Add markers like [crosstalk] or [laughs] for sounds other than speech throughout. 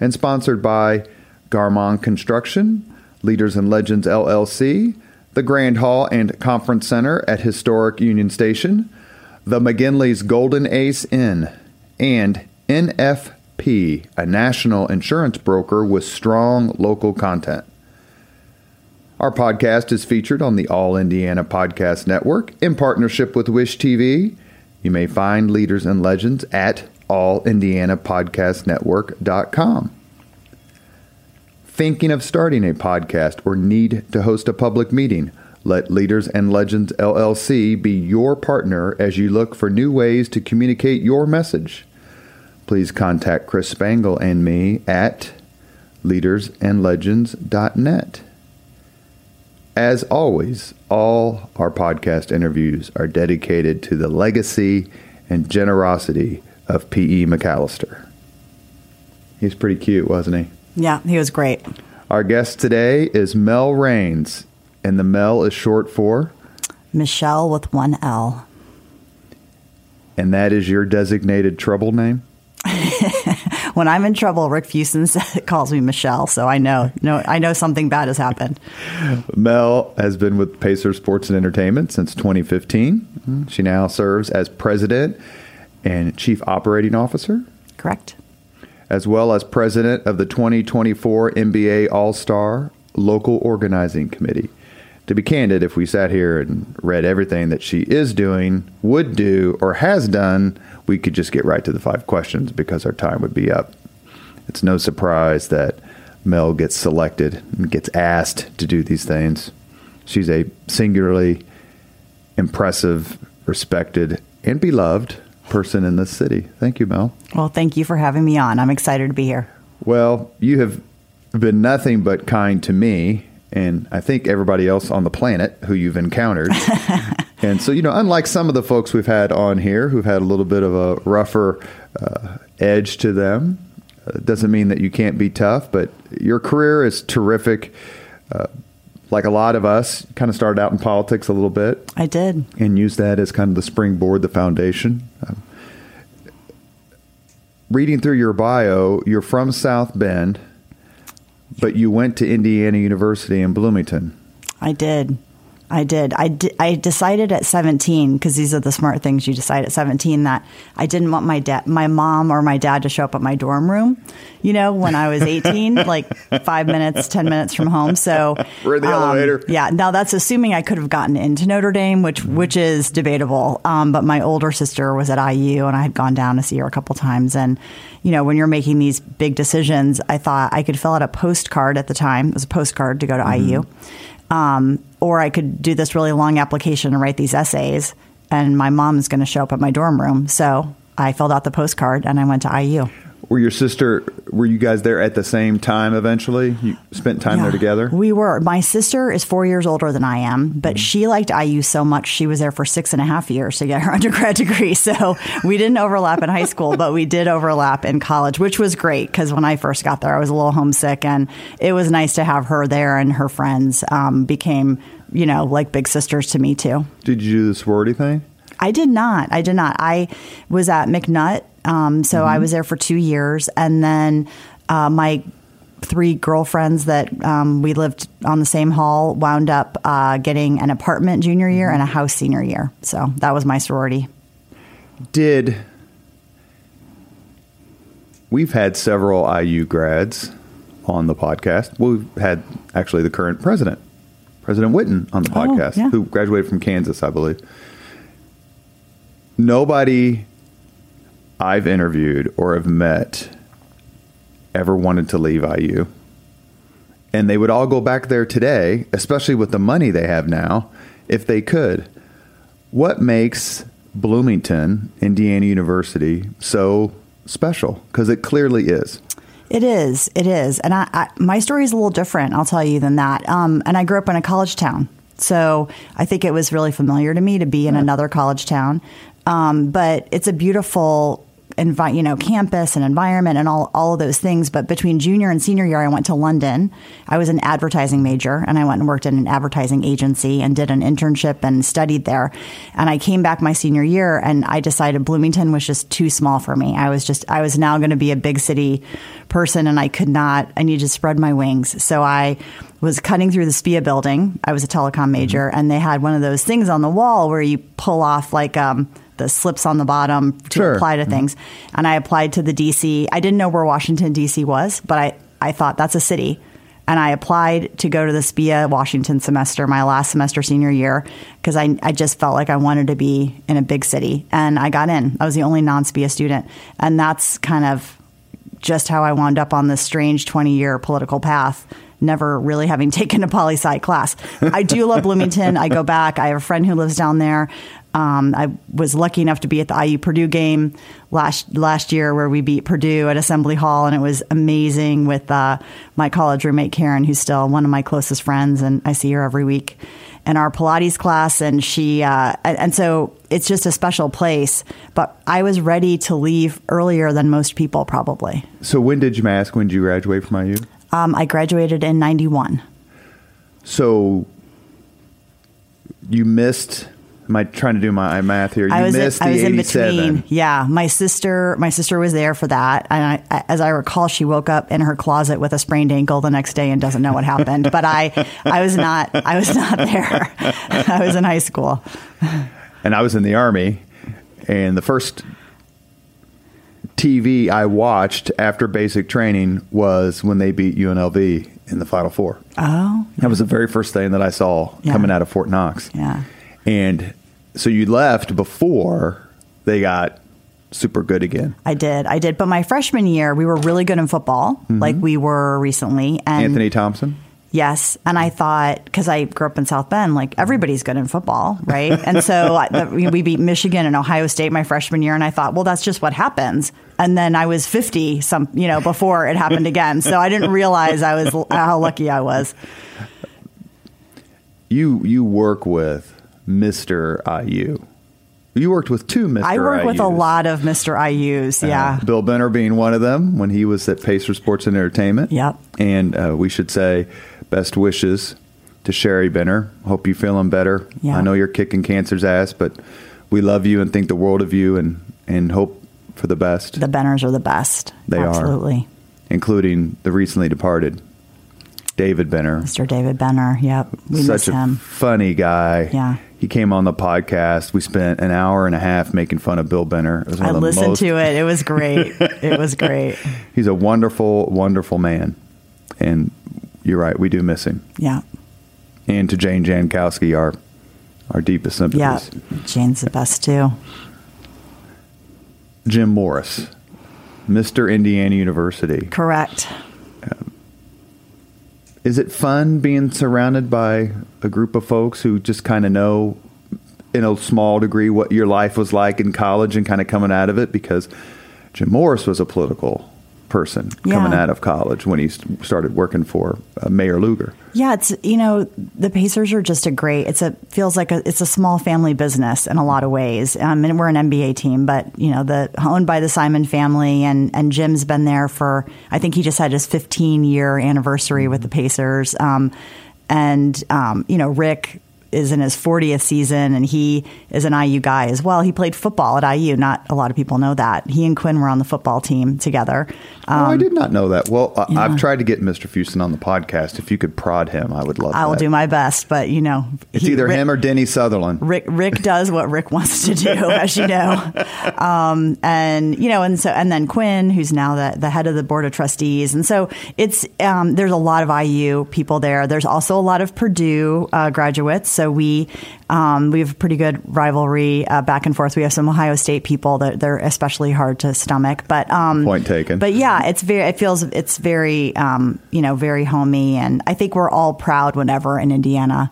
and sponsored by Garmong Construction, Leaders and Legends LLC, the Grand Hall and Conference Center at Historic Union Station, the McGinley's Golden Ace Inn, and NFP, a national insurance broker with strong local content. Our podcast is featured on the All Indiana Podcast Network in partnership with Wish TV. You may find Leaders and Legends at allindianapodcastnetwork.com. Thinking of starting a podcast or need to host a public meeting? Let Leaders and Legends LLC be your partner as you look for new ways to communicate your message. Please contact Chris Spangle and me at leadersandlegends.net. As always, all our podcast interviews are dedicated to the legacy and generosity of P.E. MacAllister. He's pretty cute, wasn't he? Yeah, he was great. Our guest today is Mel Raines, and the Mel is short for Michelle with one L. And that is your designated trouble name? [laughs] when I'm in trouble, Rick Fuson [laughs] calls me Michelle, so I know, no, I know something bad has happened. [laughs] Mel has been with Pacer Sports and Entertainment since 2015. Mm-hmm. She now serves as president and chief operating officer. Correct. As well as president of the 2024 NBA All Star Local Organizing Committee. To be candid, if we sat here and read everything that she is doing, would do, or has done, we could just get right to the five questions because our time would be up. It's no surprise that Mel gets selected and gets asked to do these things. She's a singularly impressive, respected, and beloved person in this city. Thank you, Mel. Well, thank you for having me on. I'm excited to be here. Well, you have been nothing but kind to me and I think everybody else on the planet who you've encountered. [laughs] and so, you know, unlike some of the folks we've had on here who've had a little bit of a rougher uh, edge to them, uh, doesn't mean that you can't be tough, but your career is terrific. Uh, like a lot of us, kind of started out in politics a little bit. I did. And used that as kind of the springboard, the foundation. Um, reading through your bio, you're from South Bend, but you went to Indiana University in Bloomington. I did. I did. I, I decided at 17 because these are the smart things you decide at 17 that I didn't want my dad, my mom or my dad to show up at my dorm room. You know, when I was 18, [laughs] like five minutes, 10 minutes from home. So [laughs] we're in the um, elevator. Yeah. Now that's assuming I could have gotten into Notre Dame, which which is debatable. Um, but my older sister was at IU, and I had gone down to see her a couple times. And you know, when you're making these big decisions, I thought I could fill out a postcard at the time. It was a postcard to go to mm-hmm. IU. Um, or I could do this really long application and write these essays, and my mom's going to show up at my dorm room. So I filled out the postcard and I went to IU. Were your sister, were you guys there at the same time eventually? You spent time yeah, there together? We were. My sister is four years older than I am, but mm-hmm. she liked IU so much she was there for six and a half years to get her [laughs] undergrad degree. So we didn't overlap in high school, but we did overlap in college, which was great because when I first got there, I was a little homesick and it was nice to have her there and her friends um, became, you know, like big sisters to me too. Did you do the sorority thing? I did not. I did not. I was at McNutt um, so mm-hmm. I was there for two years, and then uh, my three girlfriends that um, we lived on the same hall wound up uh, getting an apartment junior year and a house senior year. So that was my sorority. Did we've had several IU grads on the podcast? We've had actually the current president, President Whitten, on the oh, podcast, oh, yeah. who graduated from Kansas, I believe. Nobody I've interviewed or have met ever wanted to leave IU. And they would all go back there today, especially with the money they have now, if they could. What makes Bloomington, Indiana University, so special? Because it clearly is. It is. It is. And I, I, my story is a little different, I'll tell you, than that. Um, and I grew up in a college town. So I think it was really familiar to me to be in another college town. Um, but it's a beautiful envi- you know, campus and environment and all, all of those things. But between junior and senior year, I went to London. I was an advertising major and I went and worked in an advertising agency and did an internship and studied there. And I came back my senior year and I decided Bloomington was just too small for me. I was just, I was now going to be a big city person and I could not, I needed to spread my wings. So I was cutting through the SPEA building. I was a telecom major mm-hmm. and they had one of those things on the wall where you pull off like, um, the slips on the bottom to sure. apply to mm-hmm. things. And I applied to the DC. I didn't know where Washington DC was, but I, I thought that's a city. And I applied to go to the SPEA Washington semester, my last semester senior year, because I, I just felt like I wanted to be in a big city. And I got in. I was the only non SPEA student. And that's kind of just how I wound up on this strange 20 year political path never really having [laughs] taken a poli sci class. I do love Bloomington. I go back. I have a friend who lives down there. Um, I was lucky enough to be at the IU Purdue game last last year where we beat Purdue at Assembly Hall, and it was amazing with uh, my college roommate Karen, who's still one of my closest friends, and I see her every week in our Pilates class, and she uh, and so it's just a special place. But I was ready to leave earlier than most people, probably. So when did you ask? When did you graduate from IU? Um, I graduated in '91. So you missed Am I trying to do my math here? You I was, missed in, I was in between. Yeah, my sister, my sister was there for that, and I, as I recall, she woke up in her closet with a sprained ankle the next day and doesn't know what happened. but I, I was not, I was not there. [laughs] I was in high school, and I was in the army, and the first TV I watched after basic training was when they beat UNLV in the Final Four. Oh, that was the very first thing that I saw yeah. coming out of Fort Knox. Yeah. And so you left before they got super good again. I did. I did. But my freshman year, we were really good in football, mm-hmm. like we were recently. And Anthony Thompson? Yes. And I thought, because I grew up in South Bend, like everybody's good in football, right? [laughs] and so we beat Michigan and Ohio State my freshman year. And I thought, well, that's just what happens. And then I was 50 some, you know, before it happened again. So I didn't realize I was, how lucky I was. You, you work with Mr. IU. You worked with two Mr. I worked IUs. with a lot of Mr. IUs, yeah. Uh, Bill Benner being one of them when he was at Pacer Sports and Entertainment. Yep. And uh, we should say best wishes to Sherry Benner. Hope you're feeling better. Yeah. I know you're kicking cancer's ass, but we love you and think the world of you and, and hope for the best. The Benners are the best. They Absolutely. are. Absolutely. Including the recently departed David Benner. Mr. David Benner, yep. We Such a him. funny guy. Yeah he came on the podcast. We spent an hour and a half making fun of Bill Benner. I listened most... to it. It was great. it was [laughs] great. He's a wonderful, wonderful man. And you're right, we do miss him. Yeah. And to Jane Jankowski, our our deepest sympathies. Yeah, Jane's the best too. Jim Morris, Mr. Indiana University. Correct. Is it fun being surrounded by a group of folks who just kind of know in a small degree what your life was like in college and kind of coming out of it? Because Jim Morris was a political person yeah. coming out of college when he started working for uh, Mayor Lugar. Yeah, it's you know the Pacers are just a great. It's a feels like a it's a small family business in a lot of ways. Um, and we're an NBA team, but you know the owned by the Simon family, and and Jim's been there for I think he just had his 15 year anniversary with the Pacers. Um, and um, you know Rick is in his 40th season and he is an IU guy as well. He played football at IU. Not a lot of people know that. He and Quinn were on the football team together. Um, oh, I did not know that. Well, yeah. I've tried to get Mr. Fuson on the podcast. If you could prod him, I would love I will do my best, but you know. It's he, either Rick, him or Denny Sutherland. Rick Rick does what Rick wants to do, [laughs] as you know. Um, and you know, and so and then Quinn, who's now the, the head of the board of trustees. And so it's um, there's a lot of IU people there. There's also a lot of Purdue uh, graduates so we um, we have a pretty good rivalry uh, back and forth. We have some Ohio State people that they're especially hard to stomach. But um, point taken. But yeah, it's very. It feels it's very um, you know very homey, and I think we're all proud whenever in Indiana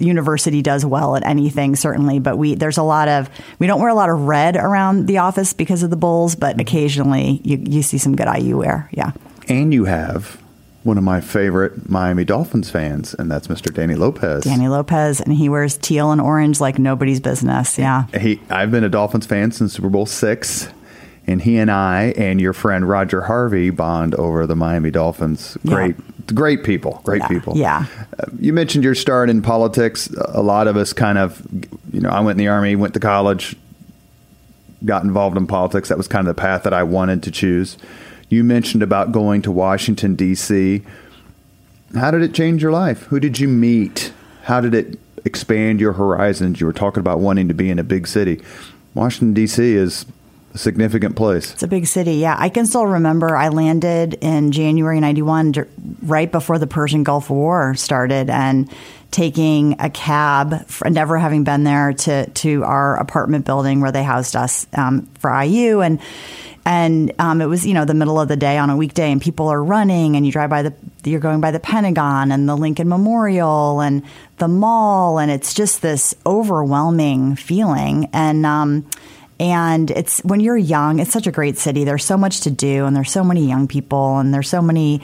university does well at anything certainly but we there's a lot of we don't wear a lot of red around the office because of the bulls but occasionally you, you see some good IU wear yeah And you have one of my favorite Miami Dolphins fans, and that's Mr. Danny Lopez. Danny Lopez, and he wears teal and orange like nobody's business. Yeah. He, I've been a Dolphins fan since Super Bowl six, and he and I and your friend Roger Harvey bond over the Miami Dolphins. Great, yeah. great people. Great yeah. people. Yeah. Uh, you mentioned your start in politics. A lot of us kind of, you know, I went in the army, went to college, got involved in politics. That was kind of the path that I wanted to choose. You mentioned about going to Washington, D.C. How did it change your life? Who did you meet? How did it expand your horizons? You were talking about wanting to be in a big city. Washington, D.C. is a significant place. It's a big city, yeah. I can still remember I landed in January 91, right before the Persian Gulf War started, and taking a cab, never having been there, to, to our apartment building where they housed us um, for IU. And and um, it was you know the middle of the day on a weekday and people are running and you drive by the you're going by the pentagon and the lincoln memorial and the mall and it's just this overwhelming feeling. And um, and it's when you're young it's such a great city. There's so much to do and there's so many young people and there's so many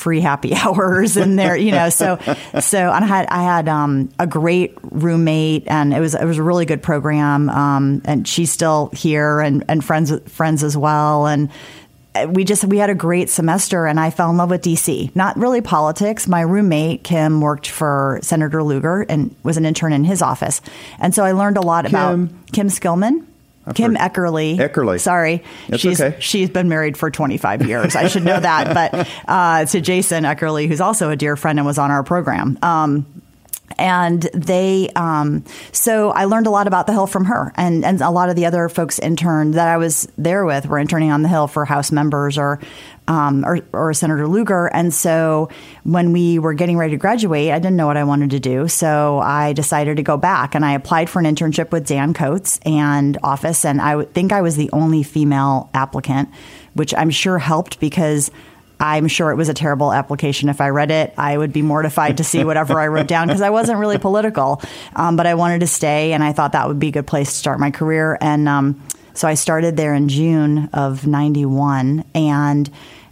free happy [laughs] hours and there, you know, so, so I had, I had, um, a great roommate and it was, it was a really good program. Um, and she's still here and, and friends, friends as well. And, we just we had a great semester and I fell in love with DC. Not really politics. My roommate Kim worked for Senator Lugar and was an intern in his office. And so I learned a lot Kim. about Kim Skillman. I've Kim heard. Eckerly. Eckerly. Sorry. That's she's okay. she's been married for 25 years. I should know that. [laughs] But uh, to Jason Eckerly, who's also a dear friend and was on our program. Um, and they um, so I learned a lot about the Hill from her, and and a lot of the other folks interned that I was there with were interning on the Hill for House members or um, or, or Senator Lugar. And so when we were getting ready to graduate, I didn't know what I wanted to do, so I decided to go back and I applied for an internship with Dan Coats and office, and I think I was the only female applicant, which I'm sure helped because I'm sure it was a terrible application. If I read it, I would be mortified to see whatever I wrote down because I wasn't really political. Um, but I wanted to stay, and I thought that would be a good place to start my career. And um, so I started there in June of 91. And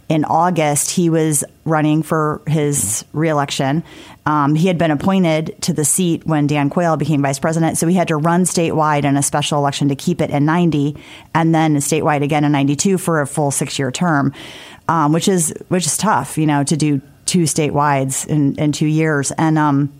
in August, he was running for his reelection. Um, he had been appointed to the seat when Dan Quayle became vice president, so he had to run statewide in a special election to keep it in 90, and then statewide again in 92 for a full six year term um, which is which is tough, you know, to do two statewides in, in two years. And um,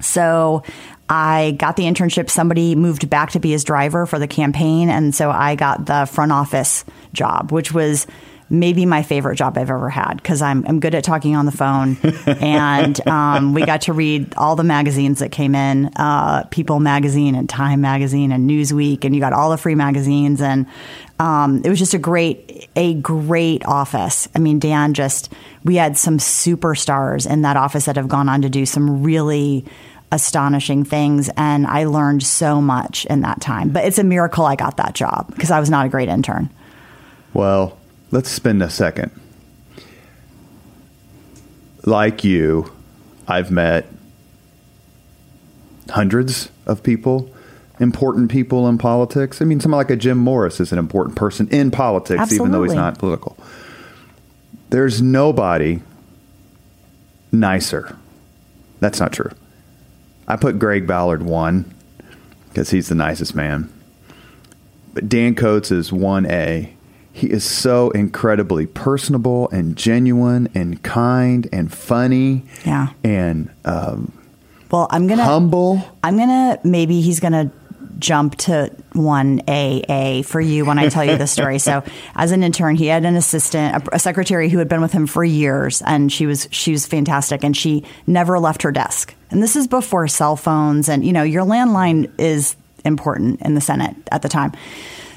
so I got the internship. Somebody moved back to be his driver for the campaign, and so I got the front office job, which was maybe my favorite job I've ever had because I'm, I'm good at talking on the phone. [laughs] and um, we got to read all the magazines that came in uh, People Magazine and Time Magazine and Newsweek, and you got all the free magazines. And um, it was just a great, a great office. I mean, Dan just, we had some superstars in that office that have gone on to do some really astonishing things and I learned so much in that time. But it's a miracle I got that job because I was not a great intern. Well, let's spend a second. Like you, I've met hundreds of people, important people in politics. I mean, someone like a Jim Morris is an important person in politics, Absolutely. even though he's not political. There's nobody nicer. That's not true. I put Greg Ballard one because he's the nicest man. But Dan Coats is 1A he is so incredibly personable and genuine and kind and funny. Yeah. And um, well, I'm gonna humble. I'm gonna maybe he's gonna jump to one AA for you when I tell you the story. so, [laughs] as an intern, he had an assistant, a, a, secretary who had been with him for years, and she was she was fantastic, and she never left her desk. And this is before cell phones, and you know your landline is important in the Senate at the time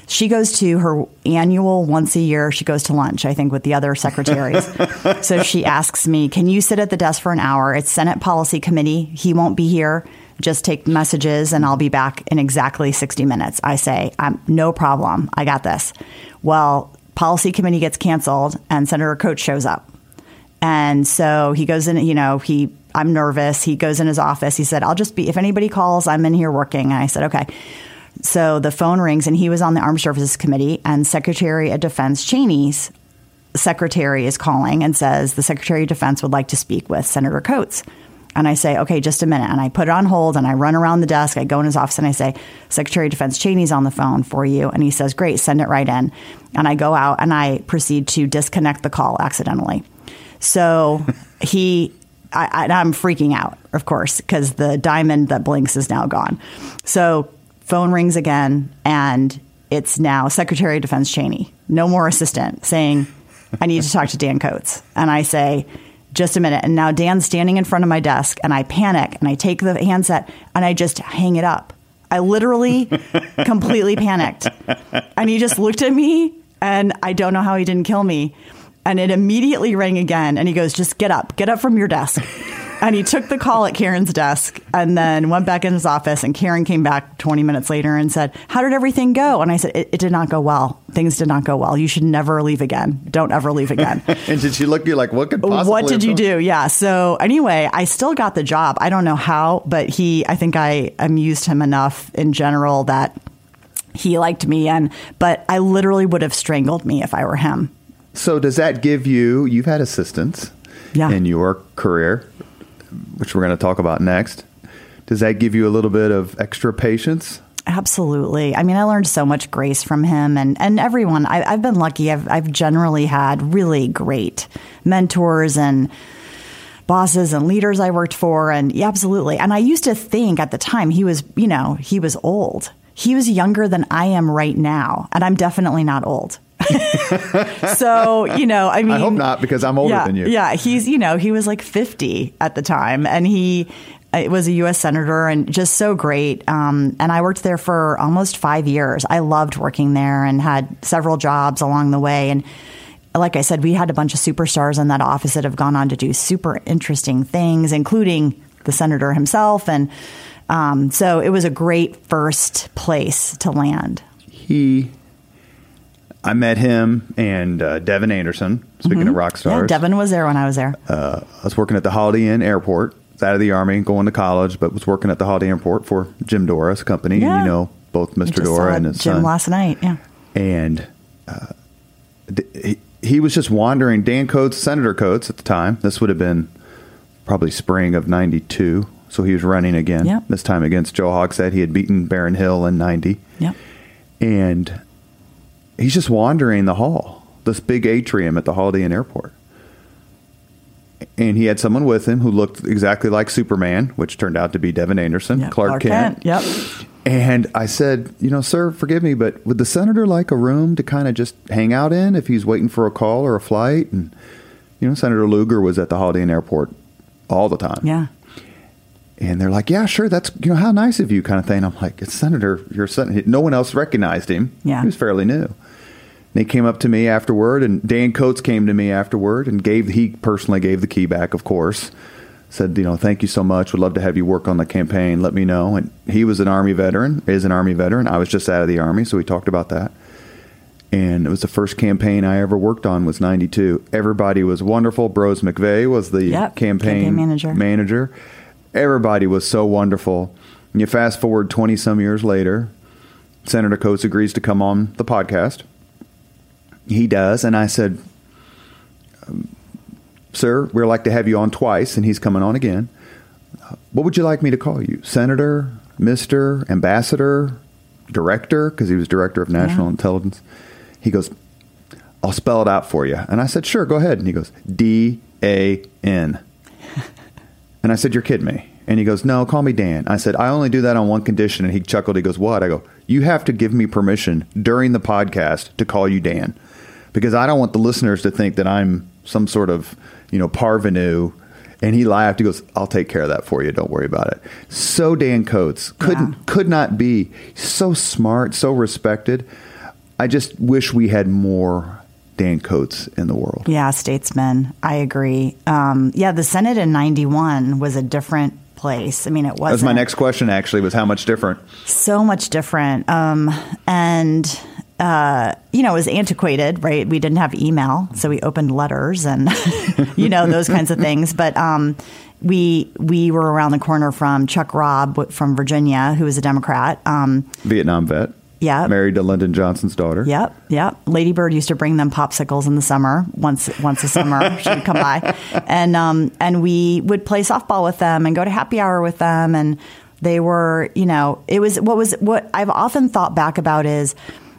she goes to her annual once a year. She goes to lunch i think with the other secretaries. [laughs] So she asks me can you sit at the desk for an hour? It's senate policy committee. He won't be here. Just take messages and i'll be back in exactly 60 minutes. I say i'm no problem. I got this. Well policy committee gets canceled and senator coats shows up. And so he goes in you know he i'm nervous. He goes in his office. He said i'll just be if anybody calls i'm in here working. And i said okay so the phone rings, and he was on the Armed Services Committee, and Secretary of Defense Cheney's secretary is calling and says the Secretary of Defense would like to speak with Senator Coats. And I say, okay, just a minute. And I put it on hold and I run around the desk. I go in his office and I say, Secretary of Defense Cheney's on the phone for you. And he says, great, send it right in. And I go out and I proceed to disconnect the call accidentally. So he, I, am freaking out, of course, because the diamond that blinks is now gone. So phone rings again and it's now Secretary of Defense Cheney, no more assistant, saying, I need to talk to Dan Coats. And I say, just a minute. And now Dan's standing in front of my desk and I panic and I take the handset and I just hang it up. I literally [laughs] completely panicked. And he just looked at me and I don't know how he didn't kill me. And it immediately rang again. And he goes, just get up, get up from your desk and he took the call at Karen's desk and then went back in his office. And Karen came back 20 minutes later and said, How did everything go? And I said, It, it did not go well. Things did not go well. You should never leave again. Don't ever leave again. [laughs] and did she look at you like, What could possibly What did you do? Yeah. So anyway, I still got the job. I don't know how, but he, I think I amused him enough in general that he liked me. And, but I literally would have strangled me if I were him. So does that give you, you've had assistants yeah. in your career which we're going to talk about next. Does that give you a little bit of extra patience? Absolutely. I mean, I learned so much grace from him and, and everyone. I, have been lucky. I've, I've generally had really great mentors and bosses and leaders I worked for. And yeah, absolutely. And I used to think at the time he was, you know, he was old. He was younger than I am right now. And I'm definitely not old. [laughs] so, you know, I mean, I hope not because I'm older yeah, than you. Yeah. He's, you know, he was like 50 at the time and he, it was a U.S. senator and just so great. Um, and I worked there for almost five years. I loved working there and had several jobs along the way. And like I said, we had a bunch of superstars in that office that have gone on to do super interesting things, including the senator himself. And um, so it was a great first place to land. He I met him and uh, Devin Anderson. Speaking mm-hmm. of rock stars, yeah, Devin was there when I was there. Uh, I was working at the Holiday Inn Airport. Out of the army, going to college, but was working at the Holiday Inn Airport for Jim Dora's company, yeah. and you know both Mr. Dora and his Jim son. last night, yeah. And uh, he, he was just wandering. Dan Coats, Senator Coats, at the time. This would have been probably spring of '92. So he was running again. Yep. This time against Joe Hogsett. He had beaten Baron Hill in '90. Yep. And he's just wandering the hall, this big atrium at the Holiday Inn Airport. And he had someone with him who looked exactly like Superman, which turned out to be Devin Anderson, yep, Clark, Clark Kent. Kent. Yep. And I said, you know, sir, forgive me, but would the senator like a room to kind of just hang out in if he's waiting for a call or a flight? And, you know, Senator Lugar was at the Holiday Inn Airport all the time. Yeah. And they're like, yeah, sure, that's, you know, how nice of you kind of thing. I'm like, it's Senator, you're Senator. No one else recognized him. Yeah. He was fairly new. He came up to me afterward, and Dan Coats came to me afterward and gave he personally gave the key back, of course. Said, you know, thank you so much. Would love to have you work on the campaign. Let me know. And he was an Army veteran, is an Army veteran. I was just out of the Army, so we talked about that. And it was the first campaign I ever worked on was 92. Everybody was wonderful. Brose McVey was the yep, campaign, campaign manager. manager. Everybody was so wonderful. And you fast forward 20 some years later, Senator Coats agrees to come on the podcast he does. And I said, Sir, we'd like to have you on twice, and he's coming on again. What would you like me to call you? Senator, Mr., Ambassador, Director? Because he was Director of National yeah. Intelligence. He goes, I'll spell it out for you. And I said, Sure, go ahead. And he goes, D A N. [laughs] And I said, You're kidding me. And he goes, No, call me Dan. I said, I only do that on one condition. And he chuckled. He goes, What? I go, You have to give me permission during the podcast to call you Dan because I don't want the listeners to think that I'm some sort of, you know, parvenu. And he laughed. He goes, "I'll take care of that for you. Don't worry about it." So Dan Coats couldn't yeah. could not be so smart, so respected. I just wish we had more Dan Coats in the world. Yeah, statesman. I agree. Um, yeah, the Senate in '91 was a different place. I mean, it was. That was my next question. Actually, was how much different? So much different. Um, and uh, you know, it was antiquated, right? We didn't have email, so we opened letters and, [laughs] you know, those kinds of things. But um, we we were around the corner from Chuck Robb from Virginia, who was a Democrat. Um, Vietnam vet. Yeah. Married to Lyndon Johnson's daughter. Yep, yep. Lady Bird used to bring them popsicles in the summer. Once once a summer, [laughs] she would come by, and um, and we would play softball with them and go to happy hour with them. And they were, you know, it was what was what I've often thought back about is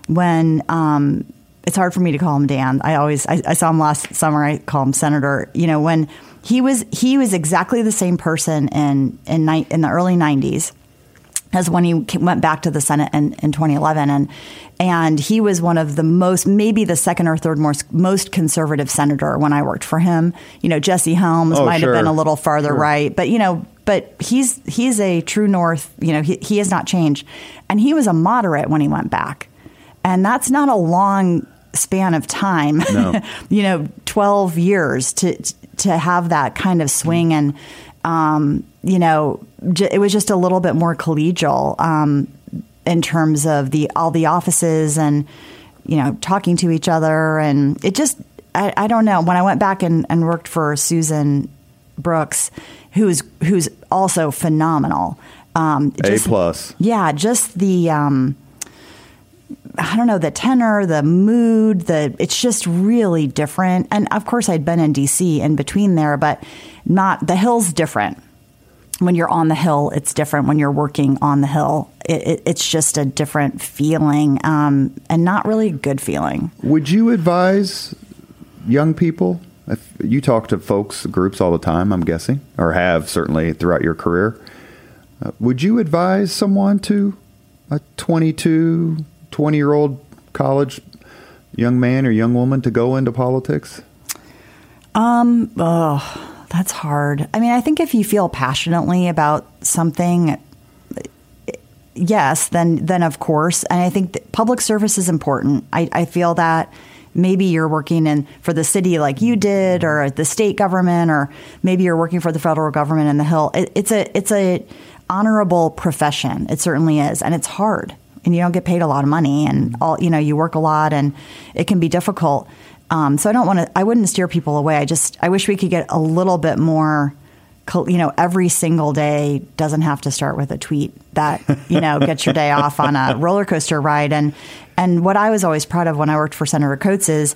when um, it's hard for me to call him Dan. I always I, I saw him last summer. I call him Senator. You know, when he was he was exactly the same person in in ni- in the early '90s as when he went back to the Senate in, in 2011, and and he was one of the most, maybe the second or third most most conservative senator when I worked for him. You know, Jesse Helms Oh, might sure. have been a little farther Sure. right, but you know, but he's he's a true north. You know, he he has not changed, and he was a moderate when he went back, and that's not a long span of time. No. [laughs] you know, 12 years to to have that kind of swing and um, you know, j- it was just a little bit more collegial um, in terms of the all the offices and you know talking to each other and it just I, I don't know when I went back and, and worked for Susan Brooks who's who's also phenomenal um, A plus. yeah just the um, I don't know the tenor, the mood, the it's just really different. And of course, I'd been in DC in between there, but not the hill's different. When you're on the hill, it's different. When you're working on the hill, it, it, it's just a different feeling, um, and not really a good feeling. Would you advise young people? If you talk to folks, groups all the time, I'm guessing, or have certainly throughout your career. Uh, would you advise someone to a 22, 20 year old college young man or young woman to go into politics? Oh, that's hard. I mean, I think if you feel passionately about something, yes, then then of course. And I think public service is important. I, I feel that maybe you're working in for the city like you did, or the state government, or maybe you're working for the federal government in the Hill. It, it's a it's a honorable profession. It certainly is, and it's hard. And you don't get paid a lot of money, and all you know, you work a lot, and it can be difficult. Um, so I don't want to. I wouldn't steer people away. I just I wish we could get a little bit more. You know, every single day doesn't have to start with a tweet that you know gets your day off on a [laughs] roller coaster ride. And and what I was always proud of when I worked for Senator Coats is,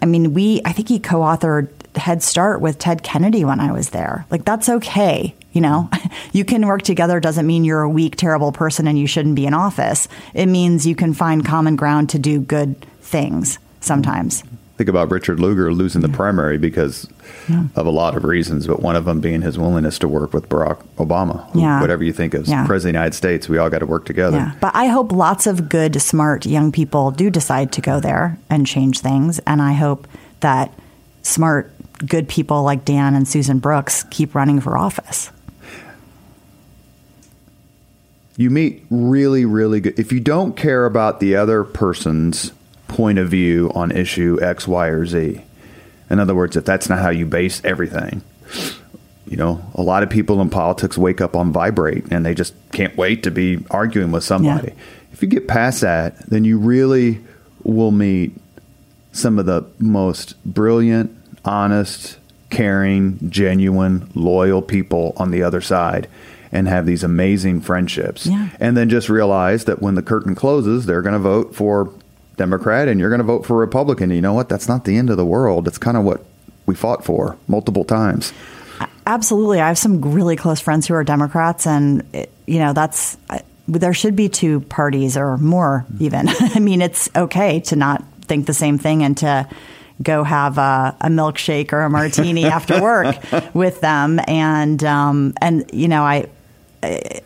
I mean, we I think he co-authored Head Start with Ted Kennedy when I was there. Like that's okay. You know, [laughs] you can work together doesn't mean you're a weak, terrible person and you shouldn't be in office. It means you can find common ground to do good things sometimes. Think about Richard Lugar losing the primary because of a lot of reasons, but one of them being his willingness to work with Barack Obama. Yeah. Whatever you think of Yeah. President of the United States, we all got to work together. Yeah, but I hope lots of good, smart young people do decide to go there and change things. And I hope that smart, good people like Dan and Susan Brooks keep running for office. you meet really, really good. If you don't care about the other person's point of view on issue X, Y, or Z, in other words, if that's not how you base everything, you know, a lot of people in politics wake up on vibrate and they just can't wait to be arguing with somebody. Yeah. If you get past that, then you really will meet some of the most brilliant, honest, caring, genuine, loyal people on the other side and have these amazing friendships. Yeah. And then just realize that when the curtain closes, they're going to vote for Democrat and you're going to vote for Republican. You know what? That's not the end of the world. It's kind of what we fought for multiple times. Absolutely. I have some really close friends who are Democrats, and, it, you know, that's. I- There should be two parties or more, even. [laughs] I mean, it's okay to not think the same thing and to go have a, a milkshake or a martini [laughs] after work with them. And, um, and you know, I,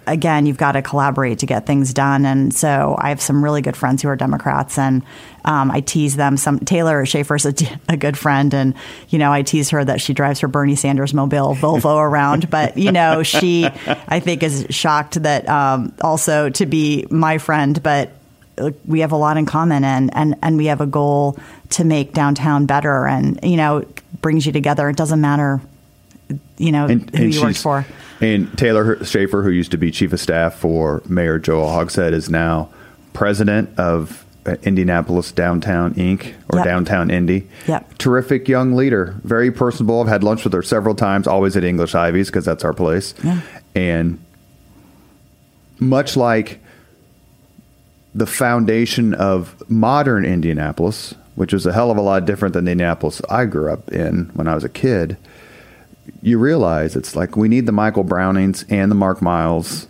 again, you've got to collaborate to get things done. And so I have some really good friends who are Democrats, and um, I tease them. Some Taylor Schaffer's a, [laughs] a good friend, and you know I tease her that she drives her Bernie Sanders mobile Volvo [laughs] around. But you know she, I think, is shocked that um, also to be my friend, but. uh, We have a lot in common, and, and, and we have a goal to make downtown better, and you know, brings you together. It doesn't matter, you know, who you work for. And Taylor Schaffer, who used to be chief of staff for Mayor Joe Hogsett, is now president of uh, Indianapolis Downtown Inc. or Yep. Downtown Indy. Yep. Terrific young leader, very personable. I've had lunch with her several times, always at English Ivy's because that's our place. Yeah. And much like the foundation of modern Indianapolis, which was a hell of a lot different than the Indianapolis I grew up in when I was a kid, you realize it's like we need the Michael Brownings and the Mark Miles,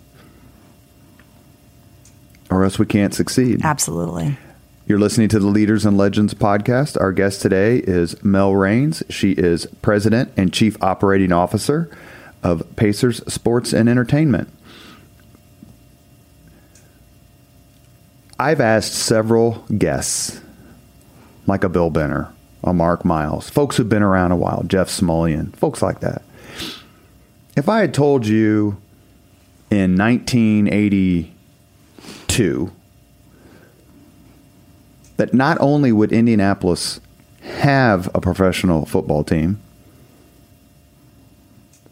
or else we can't succeed. Absolutely. You're listening to the Leaders and Legends podcast. Our guest today is Mel Raines. She is president and chief operating officer of Pacers Sports and Entertainment. I've asked several guests, like a Bill Benner, a Mark Miles, folks who've been around a while, Jeff Smulyan, folks like that. If I had told you in 1982 that not only would Indianapolis have a professional football team,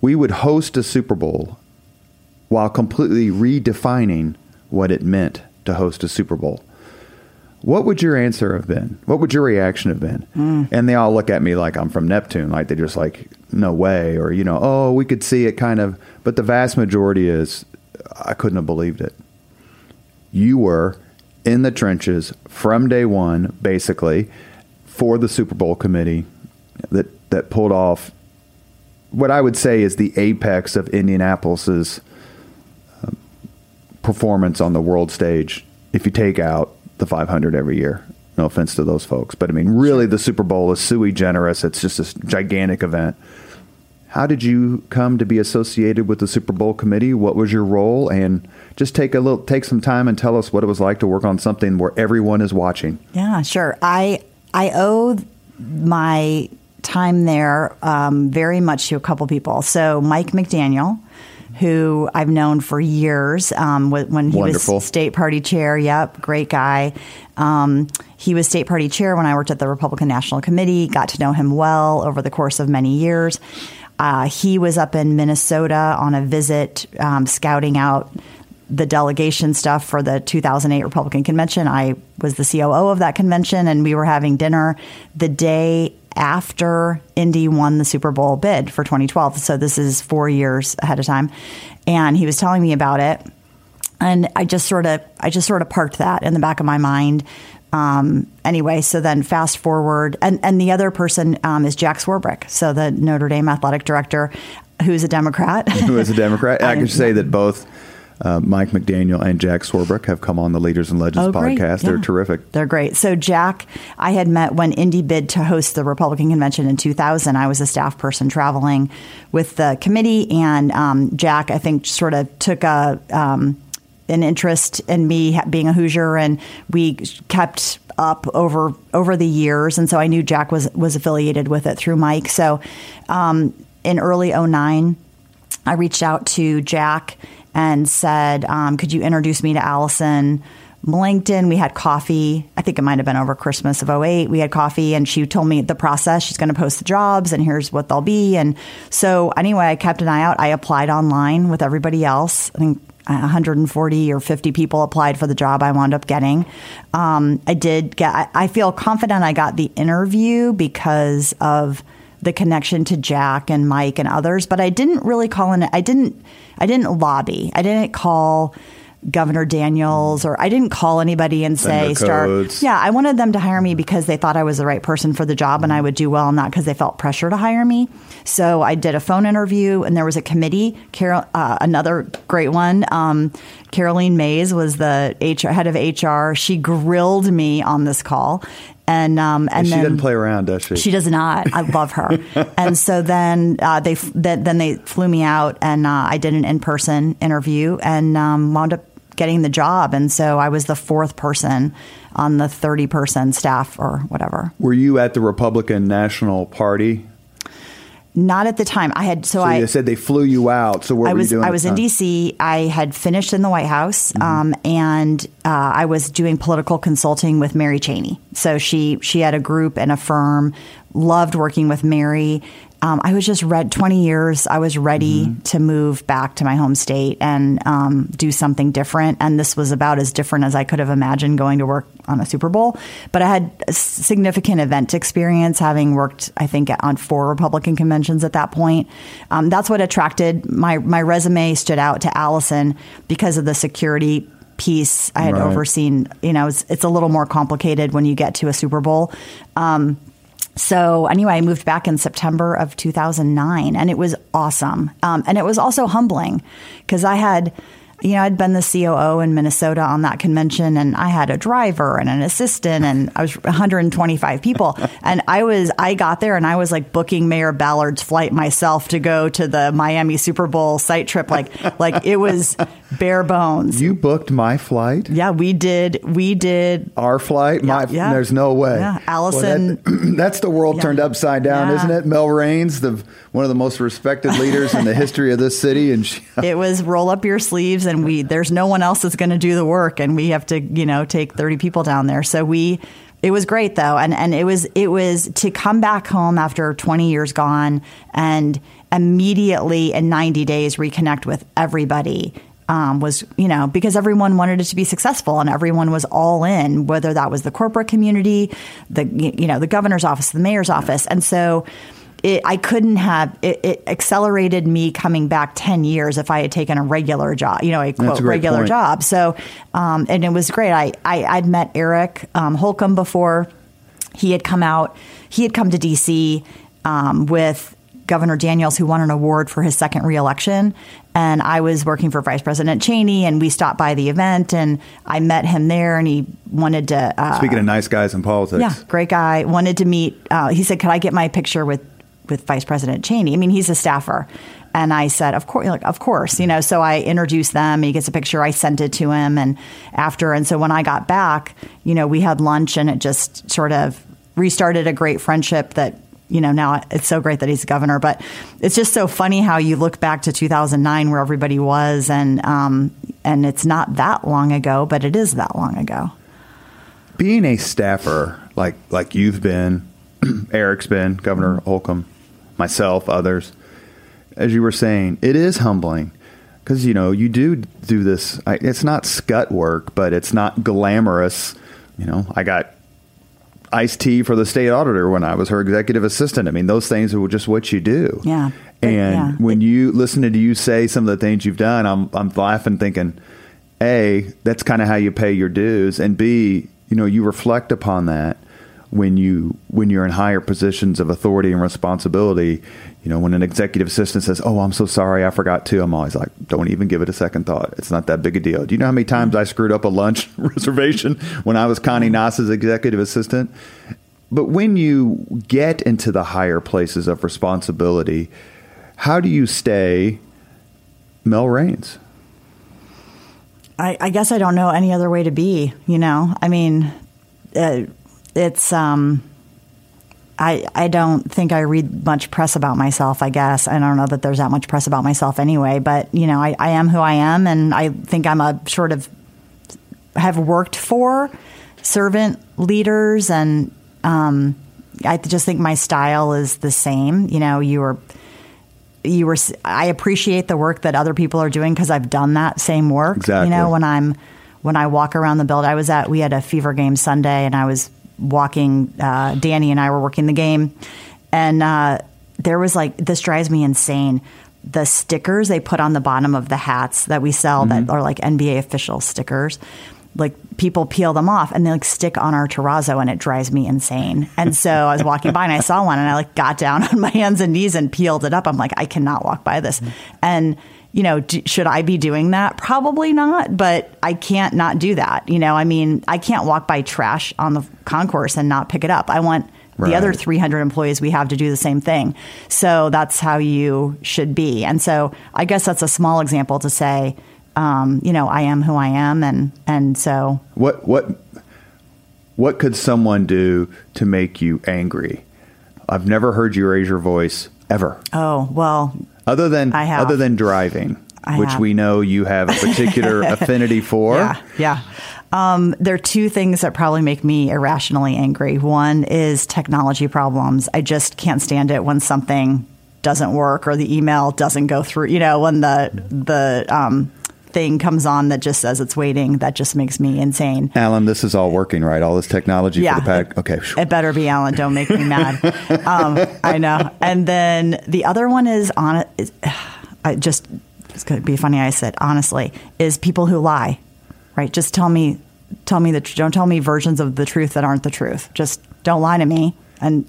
we would host a Super Bowl while completely redefining what it meant to host a Super Bowl. What would your answer have been? What would your reaction have been? Mm. And they all look at me like I'm from Neptune, like they're just like, no way, or, you know, oh, we could see it kind of. But the vast majority is, I couldn't have believed it. You were in the trenches from day one, basically, for the Super Bowl committee that, that pulled off what I would say is the apex of Indianapolis's uh, performance on the world stage. If you take out the 500 every year, no offense to those folks, but I mean, really, the Super Bowl is sui generis. It's just a gigantic event. How did you come to be associated with the Super Bowl committee? What was your role? And just take a little, take some time and tell us what it was like to work on something where everyone is watching. Yeah, sure. I I owe my time there um, very much to a couple people. So Mike McDaniel, who I've known for years um, when he Wonderful. was state party chair. Yep, great guy. Um, he was state party chair when I worked at the Republican National Committee. Got to know him well over the course of many years. Uh, he was up in Minnesota on a visit, um, scouting out the delegation stuff for the 2008 Republican convention. I was the COO of that convention, and we were having dinner the day after Indy won the Super Bowl bid for 2012. So this is four years ahead of time. And he was telling me about it. And I just sort of, I just sort of parked that in the back of my mind. Um, anyway, so then fast forward, and, and the other person um, is Jack Swarbrick, so the Notre Dame athletic director, who's a Democrat. who is a Democrat. [laughs] I can say that both uh, Mike McDaniel and Jack Swarbrick have come on the Leaders and Legends oh, podcast. Yeah. They're terrific. They're great. So Jack, I had met when Indy bid to host the Republican convention in 2000. I was a staff person traveling with the committee, and um, Jack, I think, sort of took a um, an interest in me being a Hoosier, and we kept up over over the years. And so I knew Jack was was affiliated with it through Mike. So um, in early 09, I reached out to Jack and said, um, Could you introduce me to Allison? Melangton, we had coffee. I think it might have been over Christmas of 08. We had coffee and she told me the process. She's going to post the jobs and here's what they'll be. And so, anyway, I kept an eye out. I applied online with everybody else. I think 140 or 50 people applied for the job I wound up getting. Um, I did get, I, I feel confident I got the interview because of the connection to Jack and Mike and others, but I didn't really call in. I didn't. I didn't lobby. I didn't call Governor Daniels or I didn't call anybody and say start. Yeah, I wanted them to hire me because they thought I was the right person for the job and I would do well, not because they felt pressure to hire me. So I did a phone interview and there was a committee. Carol, uh, another great one. Um, Caroline Mays was the HR, head of HR. She grilled me on this call and um, and, and she then, doesn't play around, does she? She does not. I love her. [laughs] and so then uh, they then they flew me out, and uh, I did an in person interview, and um, wound up getting the job. And so I was the fourth person on the thirty person staff or whatever. Were you at the Republican National Party not at the time. I had so, so I said they flew you out. So what I was were you doing? I was in D.C. I had finished in the White House, mm-hmm. um, and uh, I was doing political consulting with Mary Cheney. So she she had a group and a firm. Loved working with Mary, um, I was just read 20 years. I was ready mm-hmm. to move back to my home state and um, do something different. And this was about as different as I could have imagined going to work on a Super Bowl. But I had significant event experience, having worked, I think, on four Republican conventions at that point. Um, that's what attracted my my resume stood out to Allison because of the security piece I had Right. overseen. You know, it's, it's a little more complicated when you get to a Super Bowl. Um, so anyway, I moved back in September of 2009, and it was awesome. Um, and it was also humbling because I had, you know, I'd been the COO in Minnesota on that convention, and I had a driver and an assistant, and I was 125 people. [laughs] and I was, I got there, and I was like booking Mayor Ballard's flight myself to go to the Miami Super Bowl site trip. Like, [laughs] like it was bare bones. You booked my flight? yeah, we did. We did. Our flight? my, yeah. There's no way. Yeah, Well, Allison- that- [clears throat] that's the world Yeah. turned upside down, isn't it? Mel Raines, the one of the most respected leaders in the history of this city, and she, [laughs] it was roll up your sleeves and we there's no one else that's going to do the work and we have to you know take 30 people down there. So we it was great though. And and it was it was to come back home after 20 years gone and immediately in 90 days reconnect with everybody um, was you know because everyone wanted it to be successful and everyone was all in whether that was the corporate community the you know the governor's office the mayor's office. And so it, I couldn't have it, it accelerated me coming back 10 years if I had taken a regular job, you know, a quote a regular point. job. So, um, and it was great. I, I, I'd met Eric um, Holcomb before he had come out, he had come to DC um, with Governor Daniels, who won an award for his second reelection. And I was working for Vice President Cheney, and we stopped by the event, and I met him there, and he wanted to. Uh, speaking of nice guys in politics, yeah, great guy. Wanted to meet. Uh, he said, "Could I get my picture with with Vice President Cheney?" I mean, he's a staffer, and I said, "Of course, like, of course." You know, so I introduced them. He gets a picture. I sent it to him, and after, and so when I got back, you know, we had lunch, and it just sort of restarted a great friendship that. You know, now it's so great that he's governor, but it's just so funny how you look back to 2009 where everybody was, and um, and it's not that long ago, but it is that long ago. being a staffer like like you've been, [clears throat] Eric's been, Governor Holcomb, myself, others, as you were saying, it is humbling because you know you do do this. I, it's not scut work, but it's not glamorous. You know, I got iced tea for the state auditor when I was her executive assistant. I mean, those things are just what you do. Yeah. And yeah. when you listen to you say some of the things you've done, I'm I'm laughing, thinking, a that's kind of how you pay your dues, and b you know you reflect upon that when you when you're in higher positions of authority and responsibility. You know, when an executive assistant says, "Oh, I'm so sorry, I forgot to," I'm always like, "Don't even give it a second thought. It's not that big a deal." Do you know how many times I screwed up a lunch [laughs] reservation when I was Connie Nass's executive assistant? But when you get into the higher places of responsibility, how do you stay Mel Raines? I, I guess I don't know any other way to be. You know, I mean, uh, it's. Um, I I don't think I read much press about myself. I guess I don't know that there's that much press about myself anyway. But you know, I, I am who I am, and I think I'm a sort of have worked for servant leaders, and um, I just think my style is the same. You know, you were you were I appreciate the work that other people are doing because I've done that same work. Exactly. You know, when I'm when I walk around the building, I was at we had a fever game Sunday, and I was walking. Uh, Danny and I were working the game, and uh, there was like this drives me insane. The stickers they put on the bottom of the hats that we sell that are like NBA official stickers. Like people peel them off and they like stick on our terrazzo and it drives me insane. And so I was walking by and I saw one and I like got down [laughs] on my hands and knees and peeled it up. I'm like, I cannot walk by this. And you know, d should I be doing that? Probably not, but I can't not do that. You know, I mean, I can't walk by trash on the concourse and not pick it up. I want the other 300 employees we have to do the same thing. So that's how you should be. And so I guess that's a small example to say, um, you know, I am who I am, and and so What what what could someone do to make you angry? I've never heard you raise your voice ever, oh well, other than I have. other than driving, I which have. we know you have a particular [laughs] affinity for. Yeah, yeah. Um, there are two things that probably make me irrationally angry. One is technology problems. I just can't stand it when something doesn't work or the email doesn't go through. You know, when the the um, thing comes on that just says it's waiting, that just makes me insane. Alan, this is all working, right? All this technology Yeah. for the pack. Okay. It better be Alan. Don't make me mad. [laughs] um, I know. And then the other one is on is, I just it's going to be funny. I said honestly is people who lie. right? Just tell me, tell me that don't tell me versions of the truth that aren't the truth. Just don't lie to me, and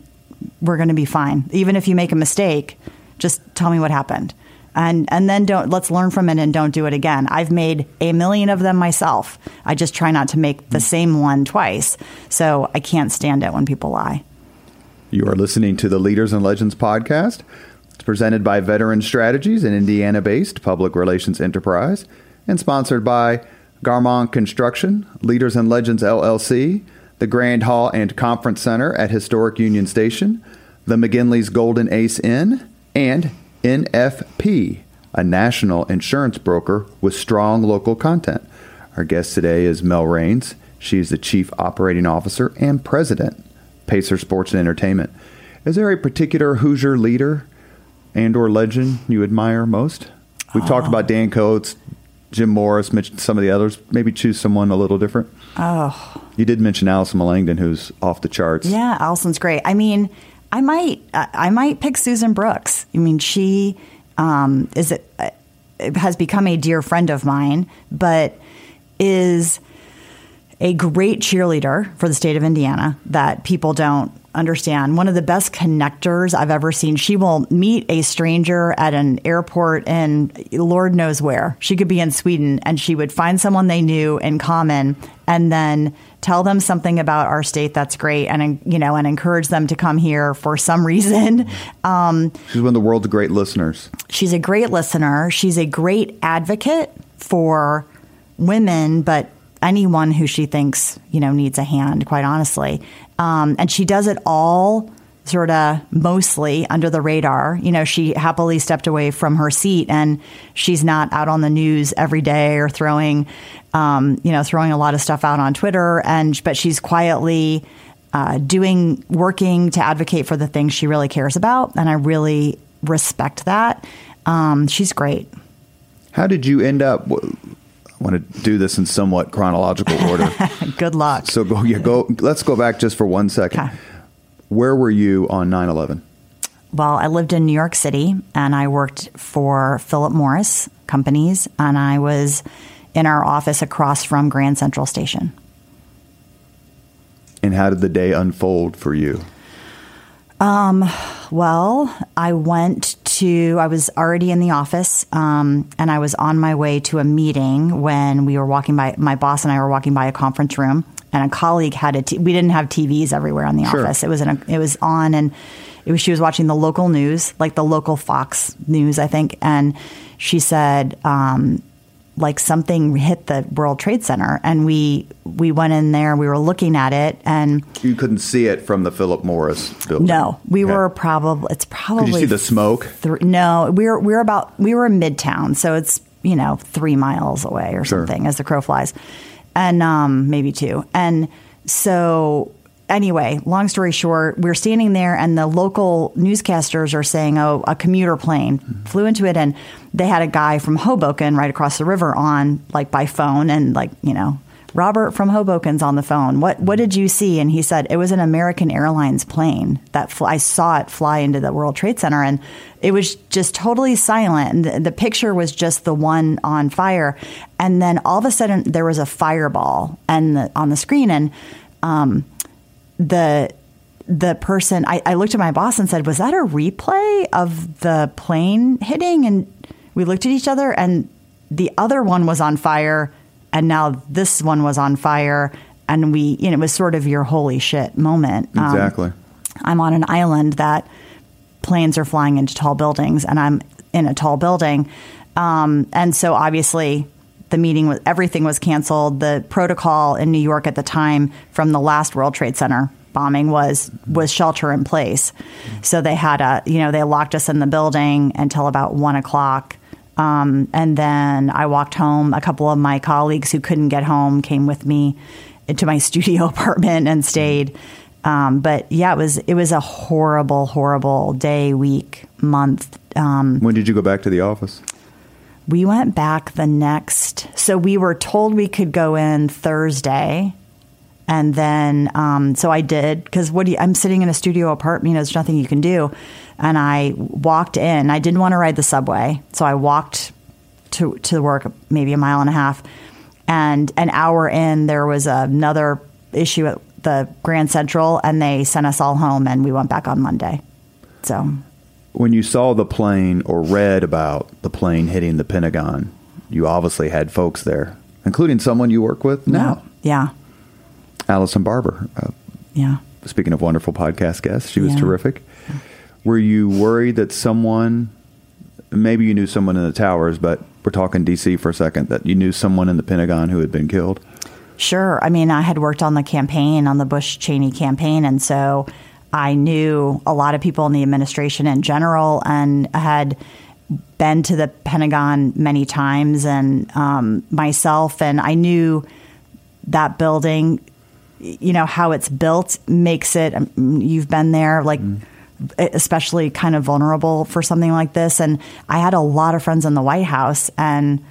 we're going to be fine. Even if you make a mistake, just tell me what happened. And, and then don't let's learn from it and don't do it again. I've made a million of them myself. I just try not to make the same one twice. So I can't stand it when people lie. You are listening to the Leaders and Legends podcast. It's presented by Veteran Strategies, an Indiana based public relations enterprise, and sponsored by Garmong Construction, Leaders and Legends LLC, the Grand Hall and Conference Center at Historic Union Station, the McGinley's Golden Ace Inn, and NFP, a national insurance broker with strong local content. Our guest today is Mel Raines. She's the Chief Operating Officer and President, Pacer Sports and Entertainment. Is there a particular Hoosier leader and or legend you admire most? We've oh. talked about Dan Coats, Jim Morris, mentioned some of the others. Maybe choose someone a little different. Oh, you did mention Allison Melangton, who's off the charts. Yeah, Allison's great. I mean, I might I might pick Susan Brooks. I mean, she um, is it has become a dear friend of mine, but is a great cheerleader for the state of Indiana that people don't understand. One of the best connectors I've ever seen. She will meet a stranger at an airport in Lord knows where. She could be in Sweden and she would find someone they knew in common and then tell them something about our state that's great and you know and encourage them to come here for some reason [laughs] um, she's one of the world's great listeners she's a great listener she's a great advocate for women but anyone who she thinks you know needs a hand quite honestly um, and she does it all sort of mostly under the radar. You know, she happily stepped away from her seat and she's not out on the news every day or throwing, um, you know, throwing a lot of stuff out on Twitter. And, but she's quietly uh, doing, working to advocate for the things she really cares about. And I really respect that. Um, she's great. How did you end up? I want to do this in somewhat chronological order. [laughs] Good luck. So go, yeah, go. Let's go back just for one second. Okay. Where were you on 9 11? Well, I lived in New York City and I worked for Philip Morris companies, and I was in our office across from Grand Central Station. And how did the day unfold for you? Um, well, I went to, I was already in the office, um, and I was on my way to a meeting when we were walking by, my boss and I were walking by a conference room and a colleague had a. T- we didn't have TVs everywhere in the sure. office. It was in a, it was on, and it was she was watching the local news, like the local Fox News, I think, and she said. Um, like something hit the World Trade Center, and we we went in there. We were looking at it, and you couldn't see it from the Philip Morris building. No, we okay. were probably. It's probably. Could you see the smoke? Th- no, we were we were about we were in Midtown, so it's you know three miles away or sure. something as the crow flies and um, maybe two. And so anyway, long story short, we're standing there, and the local newscasters are saying, "Oh, a commuter plane mm-hmm. flew into it," and they had a guy from Hoboken right across the river on, like by phone, and like you know, Robert from Hoboken's on the phone. What what did you see? And he said it was an American Airlines plane that fl- I saw it fly into the World Trade Center, and it was just totally silent. And the, the, picture was just the one on fire, and then all of a sudden there was a fireball and the, on the screen, and um, the the person I, I looked at my boss and said, "Was that a replay of the plane hitting?" And we looked at each other, and the other one was on fire and now this one was on fire. And we you know it was sort of your holy shit moment. Um, exactly. Um, i'm on an island that planes are flying into tall buildings and i'm in a tall building. Um, and so obviously the meeting was everything was canceled the protocol in new york at the time from the last world trade center bombing was was shelter in place so they had a you know they locked us in the building until about one o'clock um, and then I walked home. A couple of my colleagues who couldn't get home came with me into my [laughs] studio apartment and stayed. Um, but yeah, it was it was a horrible, horrible day, week, month. Um, when did you go back to the office? We went back the next. So we were told we could go in Thursday, and then um, so I did because what do you, I'm sitting in a studio apartment. You know, there's nothing you can do and I walked in. I didn't want to ride the subway, so I walked to to work maybe a mile and a half. And an hour in, there was another issue at the Grand Central, and they sent us all home, and we went back on Monday. So, when you saw the plane or read about the plane hitting the Pentagon, you obviously had folks there, including someone you work with now. Yeah. Allison Barber. Uh, yeah. Speaking of wonderful podcast guests, she was Yeah. terrific. Were you worried that someone, maybe you knew someone in the towers, but we're talking DC for a second, that you knew someone in the Pentagon who had been killed? Sure. I mean, I had worked on the campaign, on the Bush Cheney campaign, and so I knew a lot of people in the administration in general and had been to the Pentagon many times and um, myself, and I knew that building, you know, how it's built makes it, um, you've been there, like, especially kind of vulnerable for something like this. And I had a lot of friends in the White House, and,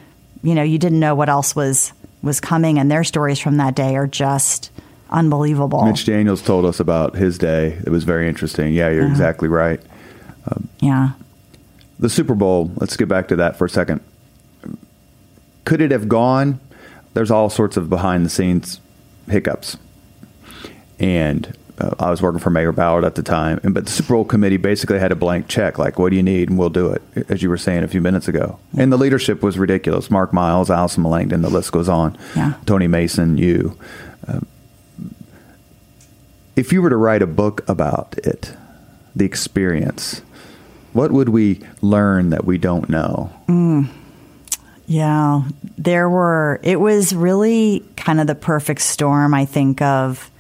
you know, you didn't know what else was was coming, and their stories from that day are just unbelievable. Mitch Daniels told us about his day. It was very interesting. Yeah, you're Yeah. exactly right. yeah. The Super Bowl, let's get back to that for a second. Could it have gone? There's all sorts of behind the scenes hiccups. And uh, I was working for Mayor Ballard at the time, and, but the Super Bowl committee basically had a blank check, like, "What do you need?" and we'll do it, as you were saying a few minutes ago. And the leadership was ridiculous: Mark Miles, Allison Melangton, the list goes on. Yeah. Tony Mason, you. Um, if you were to write a book about it, the experience, what would we learn that we don't know? Yeah, there were, it was really kind of the perfect storm, I think, of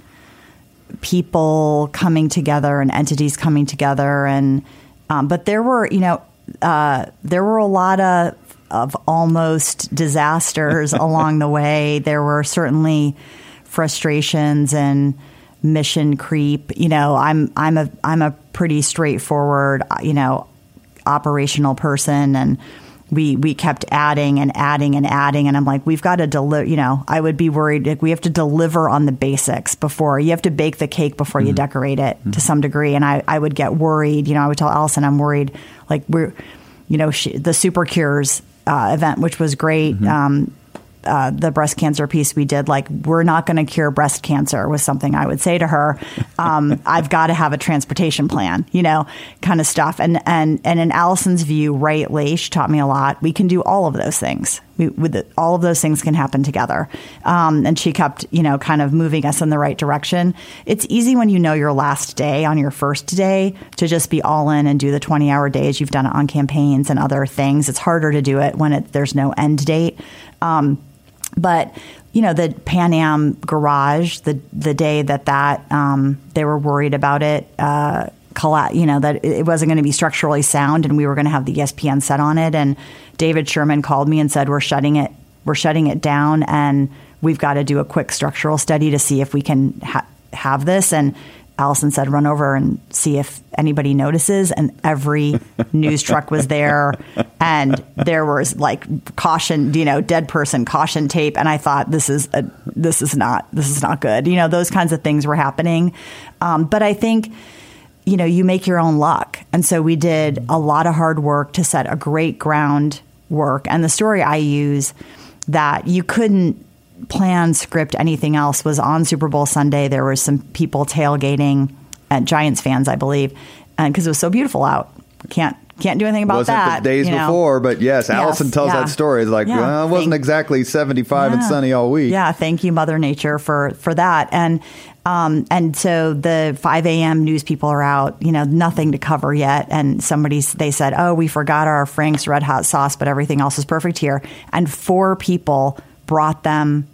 people coming together and entities coming together. And, um, but there were, you know, uh, there were a lot of, of almost disasters [laughs] along the way. There were certainly frustrations and mission creep. You know, I'm, I'm a, I'm a pretty straightforward, you know, operational person and we we kept adding and adding and adding and I'm like we've got to deliver you know I would be worried like we have to deliver on the basics before. You have to bake the cake before you decorate it to some degree and I I would get worried. You know I would tell Allison I'm worried like we're you know she, the super cures uh, event which was great um uh, the breast cancer piece we did, like we're not going to cure breast cancer, was something I would say to her. Um, [laughs] I've got to have a transportation plan, you know, kind of stuff. And and and in Allison's view, rightly, she taught me a lot. We can do all of those things. We, with the, all of those things can happen together. Um, and she kept, you know, kind of moving us in the right direction. It's easy when you know your last day on your first day to just be all in and do the 20 hour days. You've done it on campaigns and other things. It's harder to do it when it, there's no end date. Um, but you know the Pan Am garage, the the day that that um, they were worried about it, uh, you know that it wasn't going to be structurally sound, and we were going to have the ESPN set on it. And David Sherman called me and said, "We're shutting it. We're shutting it down, and we've got to do a quick structural study to see if we can ha- have this." And Allison said, "Run over and see if anybody notices." And every [laughs] news truck was there, and there was like caution, you know, dead person caution tape. And I thought, "This is a, this is not this is not good." You know, those kinds of things were happening. Um, but I think you know, you make your own luck. And so we did a lot of hard work to set a great groundwork. And the story I use that you couldn't plan, script, anything else was on Super Bowl Sunday. There were some people tailgating, uh, Giants fans, I believe, because it was so beautiful out. Can't can't do anything about wasn't that. the days you know. before, but yes, Allison tells yeah. that story. It's like, Yeah. well, it wasn't Thank- exactly 75 and sunny all week. Yeah, thank you, Mother Nature, for for that. And um, and so the 5 a.m. news people are out. You know, nothing to cover yet. And somebody they said, "Oh, we forgot our Frank's Red Hot sauce, but everything else is perfect here." And four people brought them.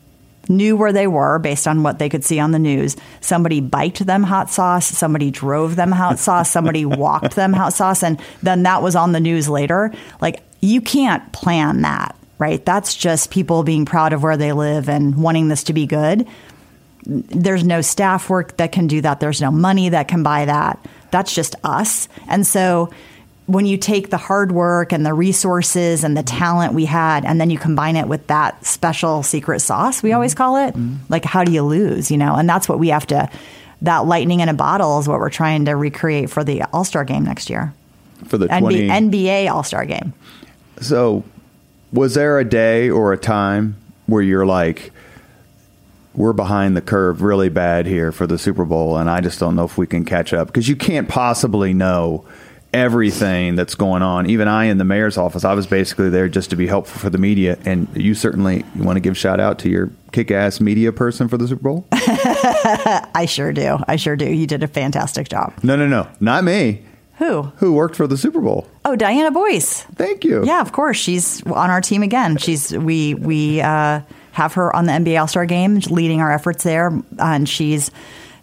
Knew where they were based on what they could see on the news. Somebody biked them hot sauce. Somebody drove them hot sauce. Somebody [laughs] walked them hot sauce. And then that was on the news later. Like, you can't plan that, right? That's just people being proud of where they live and wanting this to be good. There's no staff work that can do that. There's no money that can buy that. That's just us. And so when you take the hard work and the resources and the talent we had, and then you combine it with that special secret sauce, we always call it, like, how do you lose? You know, and that's what we have to, that lightning in a bottle is what we're trying to recreate for the All Star game next year. For the 20. NBA, NBA All Star game. So, was there a day or a time where you're like, we're behind the curve really bad here for the Super Bowl, and I just don't know if we can catch up because you can't possibly know everything that's going on. Even I in the mayor's office, I was basically there just to be helpful for the media. And you certainly you want to give shout out to your kick-ass media person for the Super Bowl. [laughs] I sure do. I sure do. You did a fantastic job. No, no, no, not me. Who? Who worked for the Super Bowl? Oh, Diana Boyce. Thank you. Yeah, of course. She's on our team again. She's we we uh, have her on the NBA All Star Game, leading our efforts there, and she's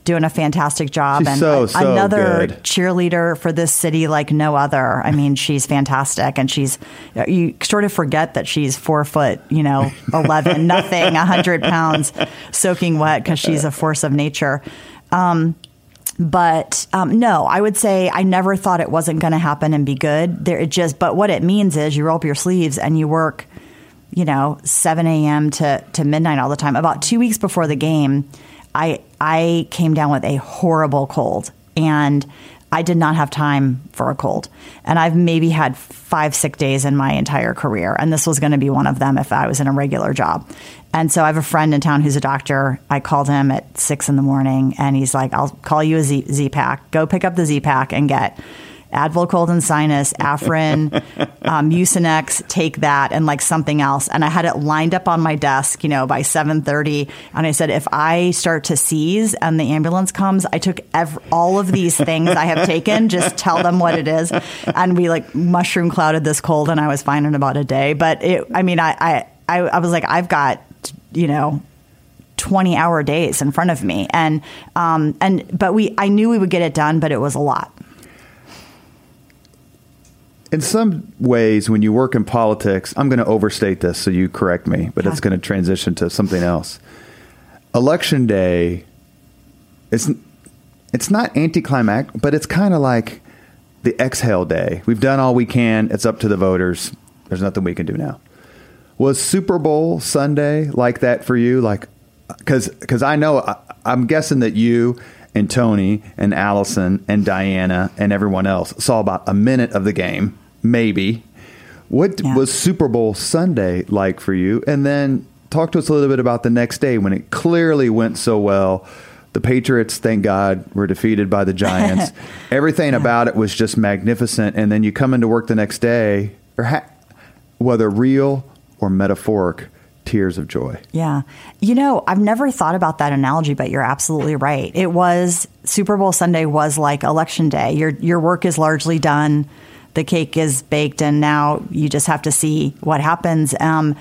doing a fantastic job She's and so, so another good. cheerleader for this city like no other. I mean, she's fantastic, and she's you sort of forget that she's four foot, you know, [laughs] eleven, nothing, hundred pounds, soaking wet because she's a force of nature. Um, but um, no, I would say I never thought it wasn't going to happen and be good. There, it just, but what it means is you roll up your sleeves and you work, you know, seven a.m. to to midnight all the time. About two weeks before the game, I I came down with a horrible cold and. I did not have time for a cold. And I've maybe had five sick days in my entire career. And this was going to be one of them if I was in a regular job. And so I have a friend in town who's a doctor. I called him at six in the morning and he's like, I'll call you a Z, Z pack. Go pick up the Z pack and get Advil cold and sinus, [laughs] Afrin, um, Mucinex, take that and like something else. And I had it lined up on my desk, you know, by 730. And I said, if I start to seize and the ambulance comes, I took ev- all of these things I have taken, just tell them what it is. And we like mushroom clouded this cold and I was fine in about a day. But it, I mean, I, I, I, I was like, I've got, you know, 20 hour days in front of me. And, um, and, but we, I knew we would get it done, but it was a lot. In some ways, when you work in politics, I'm going to overstate this, so you correct me, but it's going to transition to something else. Election day, it's it's not anticlimactic, but it's kind of like the exhale day. We've done all we can. It's up to the voters. There's nothing we can do now. Was Super Bowl Sunday like that for you? Like, because because I know I, I'm guessing that you and Tony and Allison and Diana and everyone else saw about a minute of the game, maybe. What Yeah. was Super Bowl Sunday like for you? And then talk to us a little bit about the next day when it clearly went so well. The Patriots, thank God, were defeated by the Giants. [laughs] Everything about it was just magnificent. And then you come into work the next day, or ha- whether real or metaphoric, tears of joy. Yeah. You know, I've never thought about that analogy, but you're absolutely right. It was Super Bowl Sunday was like election day. Your your work is largely done. The cake is baked and now you just have to see what happens. Um,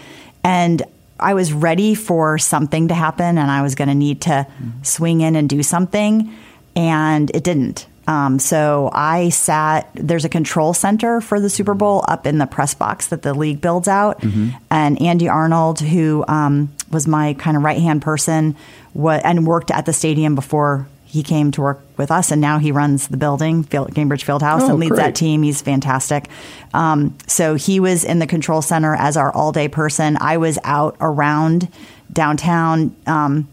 and I was ready for something to happen and I was going to need to swing in and do something and it didn't. Um, so I sat. There's a control center for the Super Bowl up in the press box that the league builds out, and Andy Arnold, who um, was my kind of right hand person, wa- and worked at the stadium before he came to work with us, and now he runs the building, Field, Gainbridge Fieldhouse, Oh, and leads great. that team. He's fantastic. Um, so he was in the control center as our all day person. I was out around downtown. Um,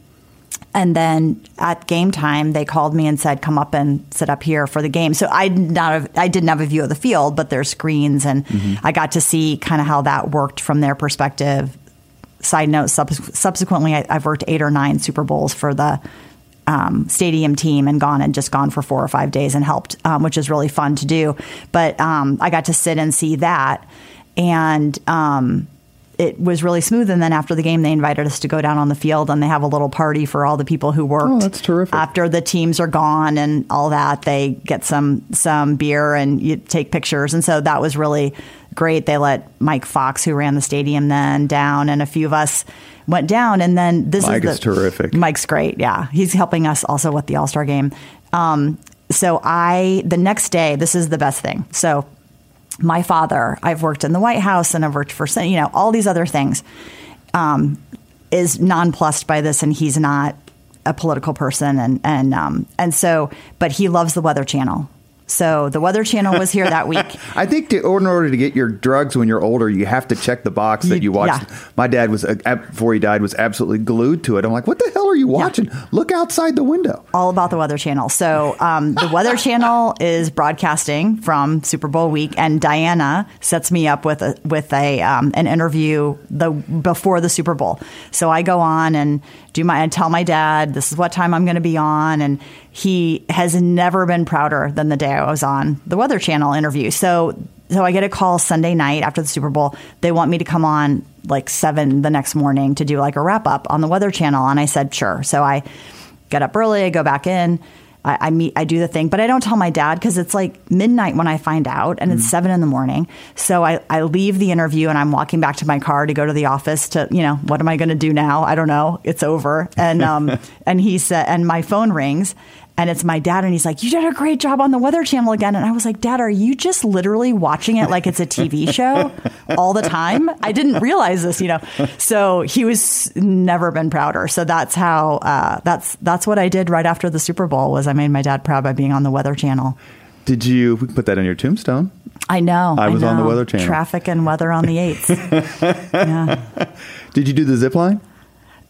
and then at game time, they called me and said, "Come up and sit up here for the game." So I not have, I didn't have a view of the field, but there's screens, and I got to see kind of how that worked from their perspective. Side note: subs- subsequently, I, I've worked eight or nine Super Bowls for the um, stadium team and gone and just gone for four or five days and helped, um, which is really fun to do. But um, I got to sit and see that, and um, it was really smooth. And then after the game, they invited us to go down on the field and they have a little party for all the people who worked. Oh, that's terrific. After the teams are gone and all that, they get some some beer and you take pictures. And so that was really great. They let Mike Fox, who ran the stadium then, down, and a few of us went down. And then this Mike is, is terrific. Mike's great. Yeah, he's helping us also with the All Star game. Um, so I the next day, this is the best thing. So my father, I've worked in the White House and I've worked for you know all these other things, um, is nonplussed by this, and he's not a political person, and and um, and so, but he loves the Weather Channel. So the Weather Channel was here that week. [laughs] I think to, in order to get your drugs when you're older, you have to check the box that You- you watched. yeah. My dad was uh, before he died was absolutely glued to it. I'm like, what the hell are you watching? Yeah. Look outside the window. All about the Weather Channel. So um, the Weather [laughs] Channel is broadcasting from Super Bowl week, and Diana sets me up with a with a um, an interview the before the Super Bowl. So I go on and do my and tell my dad this is what time I'm going to be on, and he has never been prouder than the day I was on the Weather Channel interview. So so I get a call Sunday night after the Super Bowl. They want me to come on like seven the next morning to do like a wrap up on the Weather Channel, and I said sure. So I get up early, I go back in. I, I meet, I do the thing, but I don't tell my dad because it's like midnight when I find out, and mm. it's seven in the morning. So I, I leave the interview and I'm walking back to my car to go to the office to, you know, what am I going to do now? I don't know. It's over. And um, [laughs] and he said, and my phone rings, and it's my dad and he's like you did a great job on the weather channel again and i was like dad are you just literally watching it like it's a tv [laughs] show all the time i didn't realize this you know so he was never been prouder so that's how uh, that's that's what i did right after the super bowl was i made my dad proud by being on the weather channel did you we put that on your tombstone I know. I was I know. on the Weather Channel. Traffic and weather on the 8th. [laughs] yeah. Did you do the zip line?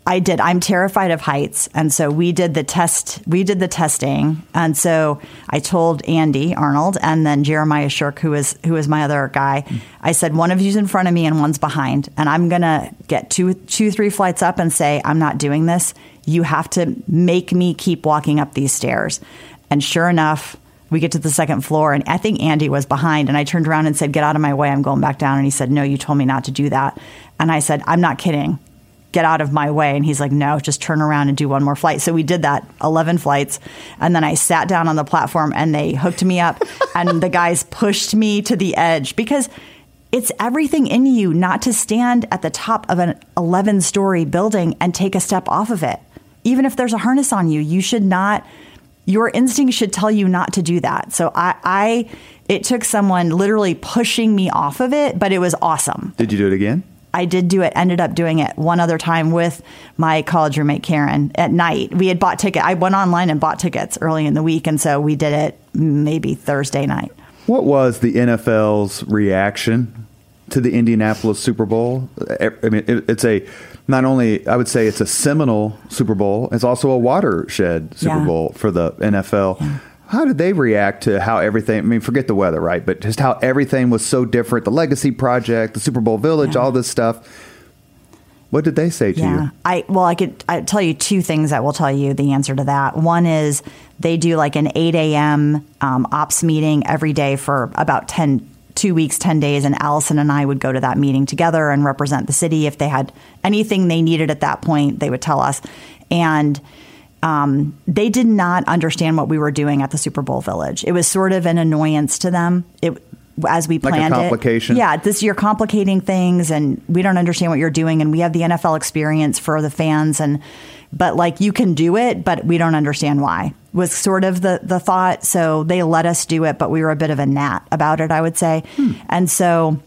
I did. I'm terrified of heights, and so we did the test. We did the testing, and so I told Andy Arnold and then Jeremiah Shirk, who is who is my other guy. I said one of you's in front of me and one's behind, and I'm gonna get two, two, three flights up and say I'm not doing this. You have to make me keep walking up these stairs. And sure enough, we get to the second floor, and I think Andy was behind. And I turned around and said, "Get out of my way! I'm going back down." And he said, "No, you told me not to do that." And I said, "I'm not kidding." Get out of my way. And he's like, no, just turn around and do one more flight. So we did that 11 flights. And then I sat down on the platform and they hooked me up [laughs] and the guys pushed me to the edge because it's everything in you not to stand at the top of an 11 story building and take a step off of it. Even if there's a harness on you, you should not, your instinct should tell you not to do that. So I, I it took someone literally pushing me off of it, but it was awesome. Did you do it again? I did do it, ended up doing it one other time with my college roommate, Karen, at night. We had bought ticket. I went online and bought tickets early in the week. And so we did it maybe Thursday night. What was the NFL's reaction to the Indianapolis Super Bowl? I mean, it's a not only I would say it's a seminal Super Bowl, it's also a watershed Super yeah. Bowl for the NFL. Yeah. How did they react to how everything? I mean, forget the weather, right? But just how everything was so different. The Legacy Project, the Super Bowl Village, yeah. all this stuff. What did they say to yeah. you? I well, I could I tell you two things that will tell you the answer to that. One is they do like an eight a.m. Um, ops meeting every day for about 10, two weeks, ten days, and Allison and I would go to that meeting together and represent the city. If they had anything they needed at that point, they would tell us. And um, they did not understand what we were doing at the Super Bowl Village. It was sort of an annoyance to them. It as we planned like complication. it. Yeah, this you're complicating things, and we don't understand what you're doing, and we have the NFL experience for the fans, and but like you can do it, but we don't understand why. Was sort of the the thought. So they let us do it, but we were a bit of a gnat about it, I would say, hmm. and so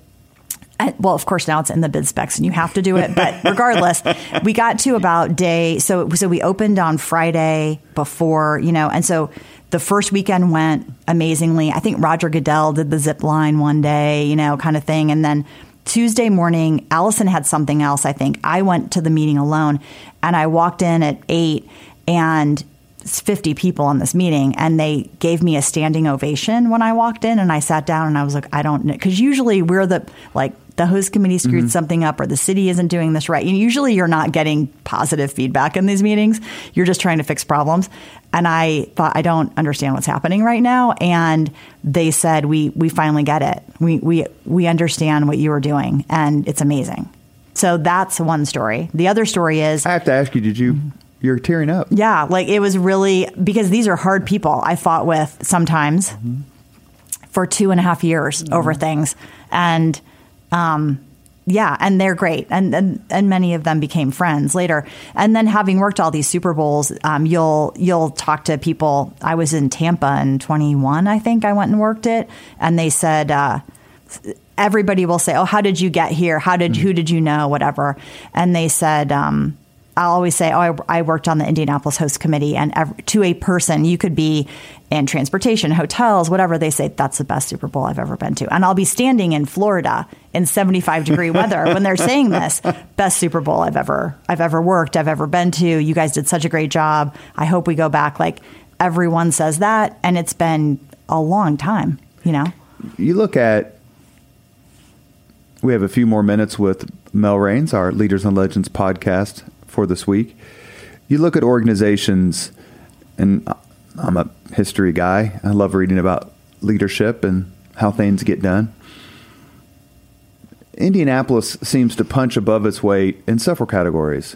well, of course, now it's in the bid specs and you have to do it. But [laughs] regardless, we got to about day. So, so we opened on Friday before, you know, and so the first weekend went amazingly. I think Roger Goodell did the zip line one day, you know, kind of thing. And then Tuesday morning, Allison had something else, I think. I went to the meeting alone and I walked in at eight and 50 people on this meeting and they gave me a standing ovation when I walked in and I sat down and I was like, I don't know. Cause usually we're the, like, the host committee screwed mm-hmm. something up or the city isn't doing this right. And usually you're not getting positive feedback in these meetings. You're just trying to fix problems. And I thought I don't understand what's happening right now. And they said we we finally get it. We we we understand what you were doing and it's amazing. So that's one story. The other story is I have to ask you, did you you're tearing up. Yeah, like it was really because these are hard people I fought with sometimes mm-hmm. for two and a half years mm-hmm. over things. And um, yeah, and they're great, and, and and many of them became friends later. And then having worked all these Super Bowls, um, you'll you'll talk to people. I was in Tampa in 21, I think I went and worked it, and they said. Uh, everybody will say, "Oh, how did you get here? How did mm-hmm. who did you know? Whatever." And they said, um, I'll always say, oh, I, I worked on the Indianapolis host committee, and to a person, you could be in transportation, hotels, whatever. They say that's the best Super Bowl I've ever been to, and I'll be standing in Florida in 75 degree weather when they're saying this best Super Bowl I've ever I've ever worked, I've ever been to. You guys did such a great job. I hope we go back. Like everyone says that, and it's been a long time. You know, You look at. We have a few more minutes with Mel Raines, our Leaders and Legends podcast for this week. You look at organizations, and I'm a history guy. I love reading about leadership and how things get done. Indianapolis seems to punch above its weight in several categories,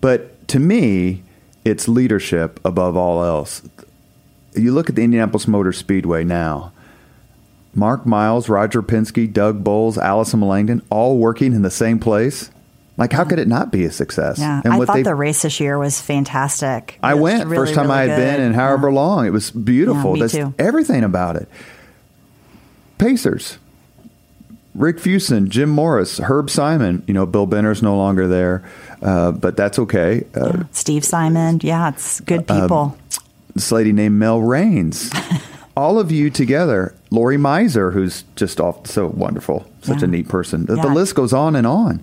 but to me, it's leadership above all else. You look at the Indianapolis Motor Speedway now. Mark Miles, Roger Penske, Doug Boles, Allison Melangton, all working in the same place. Like, how could it not be a success? yeah. And I thought the race this year was fantastic. I went really, first time really I had been good. in however Yeah. long. It was beautiful. Yeah, me That's too. everything about it. Pacers. Rick Fuson, Jim Morris, Herb Simon. You know, Bill Benner's no longer there, uh, but that's okay. Uh, Steve Simon. Yeah, it's good people. This lady named Mel Raines. [laughs] All of you together. Lori Miser, who's just off so wonderful, such Yeah. a neat person. The, the list goes on and on.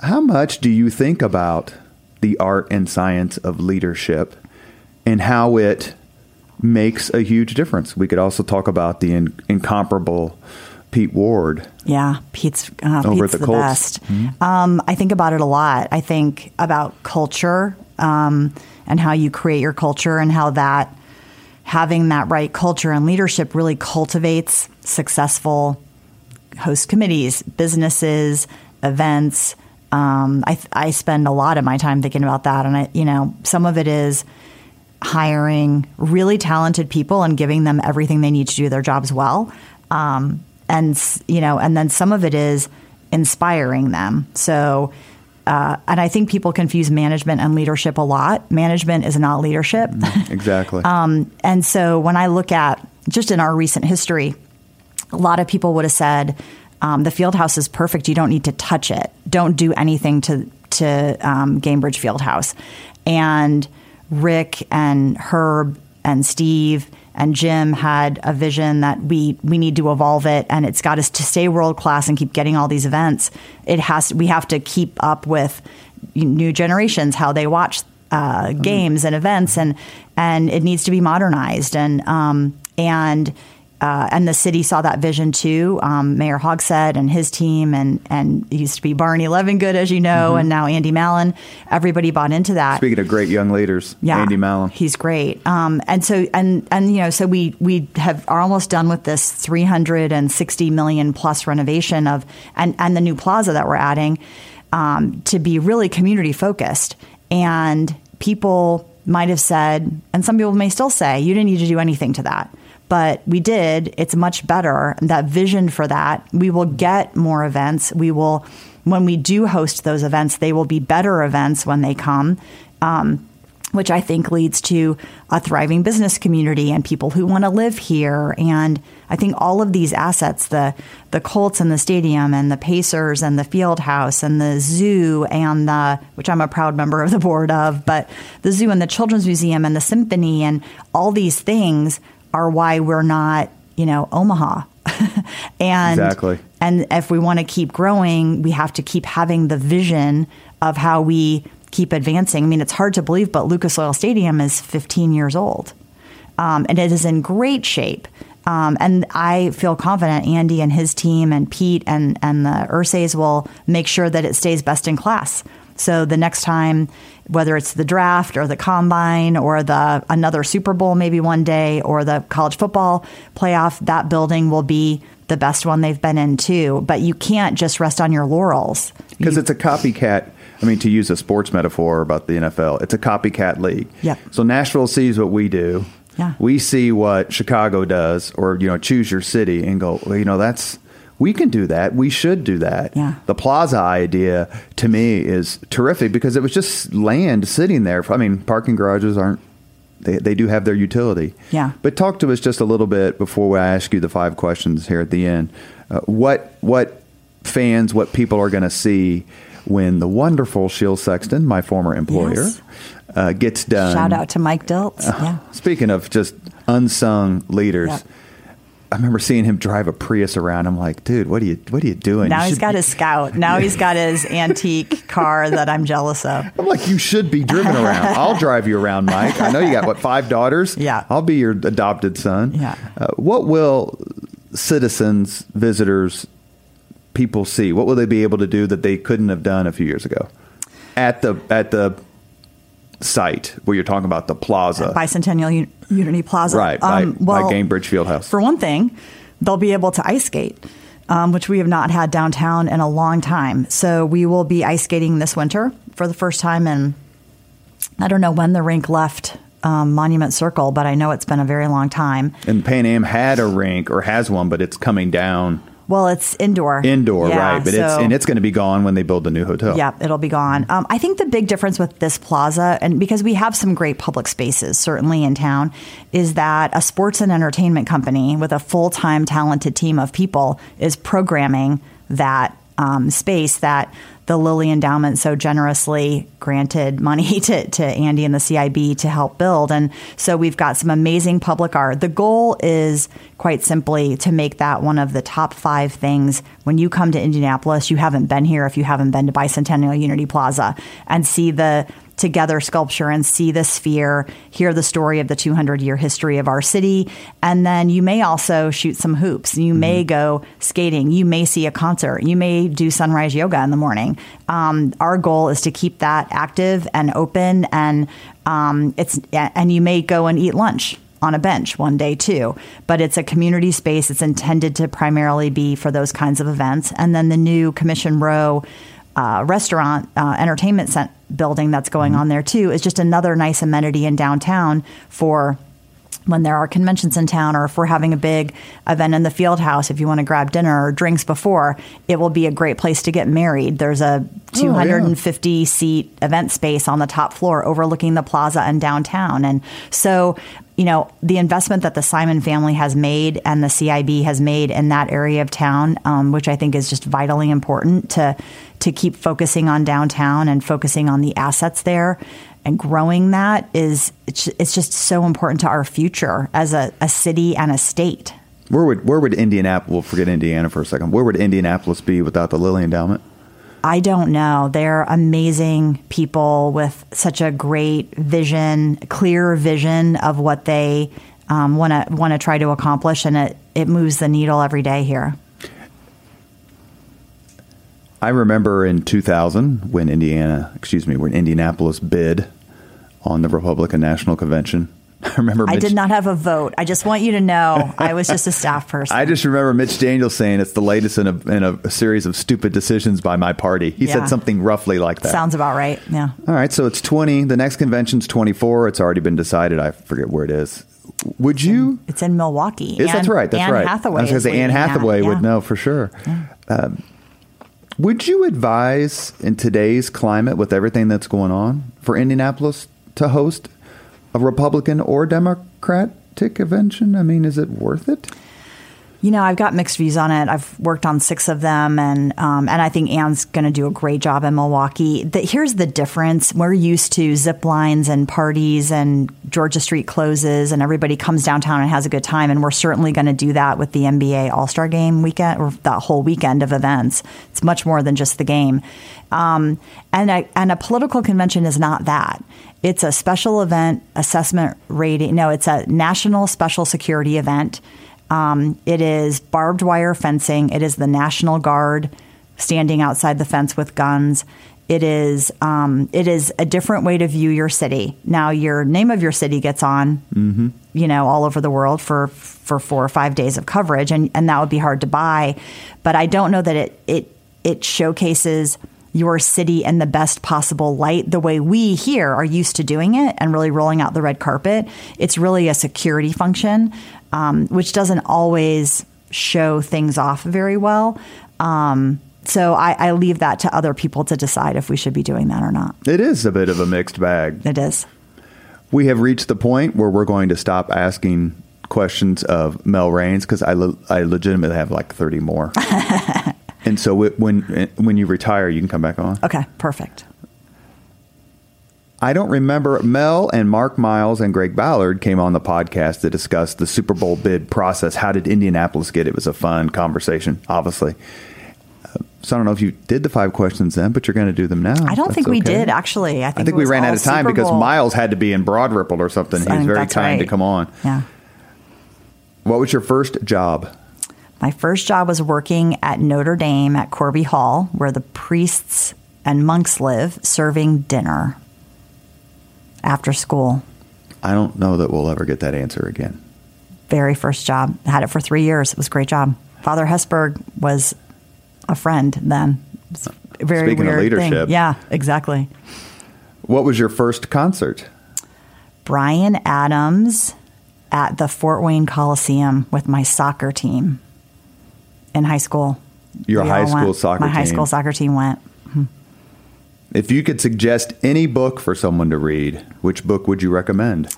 How much do you think about the art and science of leadership and how it makes a huge difference? We could also talk about the in, incomparable Pete Ward. Yeah, Pete's uh, Over Pete's the the, Colts. Mm-hmm. best. Um, I think about it a lot. I think about culture um, and how you create your culture and how that having that right culture and leadership really cultivates successful host committees, businesses, events. Um, I, I spend a lot of my time thinking about that, and I, you know, some of it is hiring really talented people and giving them everything they need to do their jobs well. Um, and you know, and then some of it is inspiring them. So, uh, and I think people confuse management and leadership a lot. Management is not leadership. [laughs] Exactly. Um, and so when I look at just in our recent history, a lot of people would have said, um, the field house is perfect. You don't need to touch it. Don't do anything to to um, Gainbridge Field House. And Rick and Herb and Steve and Jim had a vision that we we need to evolve it, and it's got us to stay world class and keep getting all these events. It has we have to keep up with new generations how they watch uh, games and events, and and it needs to be modernized and um, and uh, and the city saw that vision too. Um, Mayor Hogsett and his team, and and it used to be Barney Levengood, as you know, and now Andy Mallon. Everybody bought into that. Speaking of great young leaders, Yeah, Andy Mallon. He's great. Um, and so and and you know, so we we have are almost done with this 360 million plus renovation of and and the new plaza that we're adding um, to be really community focused. And people might have said, and some people may still say, you didn't need to do anything to that. But we did. It's much better. That vision for that, we will get more events. We will, when we do host those events, they will be better events when they come. Um, which I think leads to a thriving business community and people who want to live here. And I think all of these assets, the the Colts and the stadium and the Pacers and the field house and the zoo and the which I'm a proud member of the board of, but the zoo and the children's museum and the symphony and all these things are why we're not, you know, Omaha. [laughs] and Exactly. and if we want to keep growing, we have to keep having the vision of how we keep advancing. I mean, it's hard to believe, but Lucas Oil Stadium is 15 years old, um, and it is in great shape. Um, and I feel confident Andy and his team and Pete and and the Irsays will make sure that it stays best in class. So the next time, whether it's the draft or the combine or the another Super Bowl maybe one day or the college football playoff, that building will be the best one they've been in too. But you can't just rest on your laurels. Because it's a copycat. I mean, to use a sports metaphor about the NFL, it's a copycat league. Yeah. So Nashville sees what we do. Yeah. We see what Chicago does, or you know, choose your city and go. Well, you know, that's we can do that. We should do that. Yeah. The Plaza idea to me is terrific because it was just land sitting there. I mean, parking garages aren't. They, they do have their utility. Yeah. But talk to us just a little bit before I ask you the five questions here at the end. Uh, what what fans, what people are going to see when the wonderful Shiel Sexton, my former employer, Yes. uh, gets done. Shout out to Mike Dilts. yeah. Speaking of just unsung leaders, Yeah. I remember seeing him drive a Prius around. I'm like, dude, what are you what are you doing? Now You he's got be- his scout. Now he's got his [laughs] antique car that I'm jealous of. I'm like, you should be driven around. [laughs] I'll drive you around, Mike. I know you got what five daughters. Yeah. I'll be your adopted son. Yeah. Uh, what will citizens, visitors, people see? What will they be able to do that they couldn't have done a few years ago at the at the site where you're talking about the plaza? Bicentennial Unity Plaza. right. By, Um, by well, Gainbridge Fieldhouse. For one thing, they'll be able to ice skate, um, which we have not had downtown in a long time. So we will be ice skating this winter for the first time in, I don't know when the rink left um, Monument Circle, but I know it's been a very long time. and Pan Am had a rink or has one, but it's coming down Well, it's indoor. indoor, Yeah, right? But it's and it's going to be gone when they build the new hotel. Yeah, it'll be gone. Um, I think the big difference with this plaza, and because we have some great public spaces, certainly in town, is that a sports and entertainment company with a full time talented team of people is programming that um, space that the Lilly Endowment so generously granted money [laughs] to, to Andy and the CIB to help build. And so we've got some amazing public art. The goal is quite simply to make that one of the top five things when you come to Indianapolis. You haven't been here if you haven't been to Bicentennial Unity Plaza and see the together sculpture and see the sphere, hear the story of the 200 year history of our city. And then you may also shoot some hoops. You may go skating. You may see a concert. You may do sunrise yoga in the morning. Um, our goal is to keep that active and open and um, it's and you may go and eat lunch on a bench one day too. But it's a community space. It's intended to primarily be for those kinds of events. And then the new Commission Row uh, restaurant uh, entertainment cent- building that's going on there too is just another nice amenity in downtown for when there are conventions in town or if we're having a big event in the field house if you want to grab dinner or drinks before it will be a great place to get married. There's a 250 seat event space on the top floor overlooking the plaza and downtown. And so you know the investment that the simon family has made and the cib has made in that area of town um, which i think is just vitally important to to keep focusing on downtown and focusing on the assets there and growing that is it's, just so important to our future as a, a city and a state. Where would where would Indianapolis? We'll forget Indiana for a second. Where would Indianapolis be without the Lilly Endowment? I don't know. They're amazing people with such a great vision, clear vision of what they want to want to try to accomplish, and it it moves the needle every day here. I remember in 2000 when Indiana, excuse me, when Indianapolis bid on the Republican National Convention. [laughs] I remember I did not have a vote. I just want you to know I was just a staff [laughs] person. I just remember Mitch Daniels saying it's the latest in a, in a, series of stupid decisions by my party. He Yeah. said something roughly like that. Sounds about right. Yeah. All right, so it's 20. The next convention's 24. It's already been decided. I forget where it is. Would you? It's in Milwaukee. Yes, that's right. That's Anne right. Hathaway. I was going to say Anne. Hathaway would know for sure. Um, would you advise in today's climate, with everything that's going on, for Indianapolis to host a Republican or Democratic convention? I mean, is it worth it? You know, I've got mixed views on it. I've worked on six of them, and um, and I think Anne's going to do a great job in Milwaukee. The, here's the difference: we're used to zip lines and parties, and Georgia Street closes, and everybody comes downtown and has a good time. And we're certainly going to do that with the NBA All Star Game weekend, or that whole weekend of events. It's much more than just the game. Um, and a, and a political convention is not that. It's a special event assessment rating. No, it's a national special security event. Um, it is barbed wire fencing. It is the National Guard standing outside the fence with guns. It is um, it is a different way to view your city. Now, your name of your city gets on, you know, all over the world for for four or five days of coverage, and, and that would be hard to buy. But I don't know that it it it showcases your city in the best possible light, the way we here are used to doing it and really rolling out the red carpet. It's really a security function, um, which doesn't always show things off very well. Um, so I, I leave that to other people to decide if we should be doing that or not. It is a bit of a mixed bag. It is. We have reached the point where we're going to stop asking questions of Mel Raines because I, le- I legitimately have like 30 more. [laughs] And so it, when when you retire, you can come back on. Okay, perfect. I don't remember Mel and Mark Miles and Greg Ballard came on the podcast to discuss the Super Bowl bid process. How did Indianapolis get it? It was a fun conversation, obviously. Uh, so I don't know if you did the five questions then, but you're going to do them now. I don't That's think we okay. did actually. I think, I think we ran out of time because Miles had to be in Broad Ripple or something. He I was very kind to come on. Yeah. What was your first job? My first job was working at Notre Dame at Corby Hall, where the priests and monks live, serving dinner after school. I don't know that we'll ever get that answer again. Very first job. Had it for three years. It was a great job. Father Hesburgh was a friend then. It was a very Speaking of weird thing. leadership. Yeah, exactly. What was your first concert? Bryan Adams at the Fort Wayne Coliseum with my soccer team in high school. Your We high school went. soccer My high school soccer team went. If you could suggest any book for someone to read, which book would you recommend?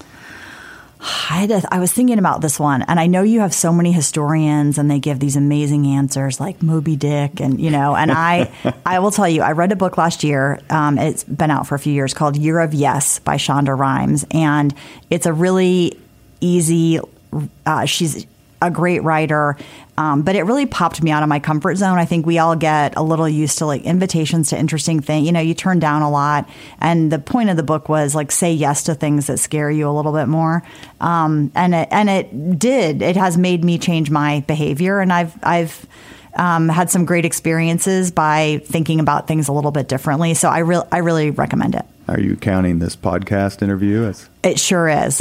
I, I was thinking about this one, and I know you have so many historians, and they give these amazing answers like Moby Dick, and you know. And I, [laughs] I will tell you, I read a book last year. Um, it's been out for a few years called Year of Yes by Shonda Rhimes, and it's a really easy. Uh, she's a great writer, um, but it really popped me out of my comfort zone. I think we all get a little used to like invitations to interesting things. You know, you turn down a lot, and the point of the book was like say yes to things that scare you a little bit more. Um, and it, and it did. It has made me change my behavior, and I've I've. Um, had some great experiences by thinking about things a little bit differently. So I really, I really recommend it. Are you counting this podcast interview as It sure is.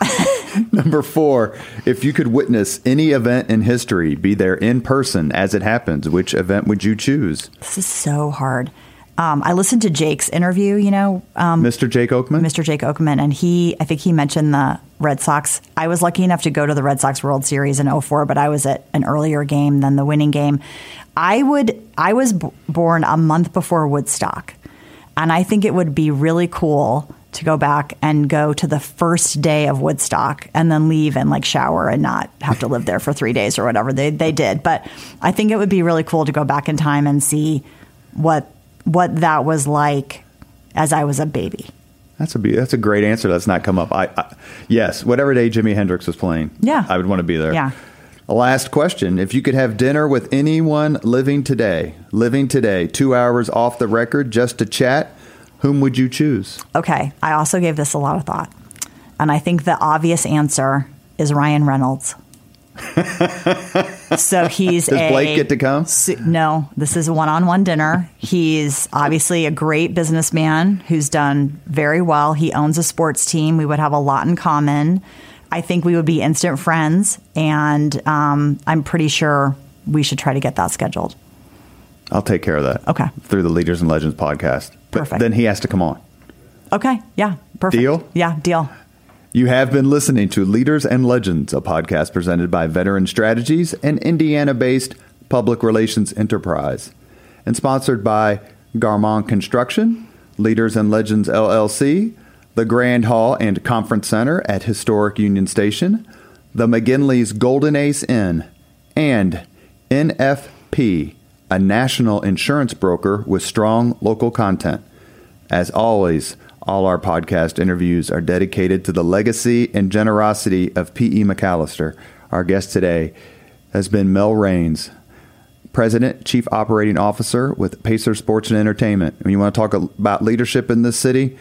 [laughs] [laughs] number four? If you could witness any event in history, be there in person as it happens, which event would you choose? This is so hard. Um, I listened to Jake's interview, you know, um, Mr. Jake Oakman? Mr. Jake Oakman, and he, I think he mentioned the Red Sox. I was lucky enough to go to the Red Sox World Series in 04, but I was at an earlier game than the winning game. I would, I was b- born a month before Woodstock, and I think it would be really cool to go back and go to the first day of Woodstock and then leave and like shower and not have to live there for three days or whatever they, they did. But I think it would be really cool to go back in time and see what what that was like as I was a baby. That's a be- that's a great answer. That's not come up. I, I yes, whatever day Jimi Hendrix was playing. Yeah. I would want to be there. Yeah. Last question: If you could have dinner with anyone living today, living today, two hours off the record, just to chat, whom would you choose? Okay, I also gave this a lot of thought. And I think the obvious answer is Ryan Reynolds. [laughs] so he's Does a, Blake get to come? su- No, this is a one-on-one dinner. He's obviously a great businessman who's done very well. He owns a sports team. We would have a lot in common. I think we would be instant friends, and um, I'm pretty sure we should try to get that scheduled. I'll take care of that. Okay. Through the Leaders and Legends podcast. Perfect. then he has to come on. Okay, yeah, perfect. Deal? Yeah, deal. You have been listening to Leaders and Legends, a podcast presented by Veteran Strategies, an Indiana based public relations enterprise, and sponsored by Garmong Construction, Leaders and Legends LLC, the Grand Hall and Conference Center at Historic Union Station, the McGinley's Golden Ace Inn, and NFP, a national insurance broker with strong local content. As always, all our podcast interviews are dedicated to the legacy and generosity of P.E. MacAllister. Our guest today has been Mel Raines, President, Chief Operating Officer with Pacer Sports and Entertainment. When you want to talk about leadership in this city,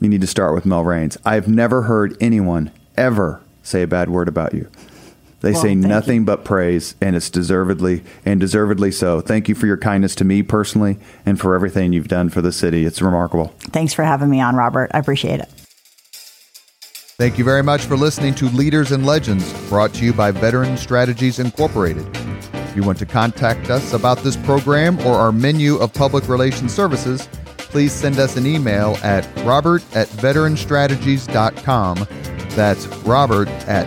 you need to start with Mel Raines. I've never heard anyone ever say a bad word about you. They Well, say nothing you. but praise, and it's deservedly and deservedly so. Thank you for your kindness to me personally, and for everything you've done for the city. It's remarkable. Thanks for having me on, Robert. I appreciate it. Thank you very much for listening to Leaders and Legends, brought to you by Veteran Strategies Incorporated. If you want to contact us about this program or our menu of public relations services, please send us an email at robert at veteranstrategies.com. That's robert at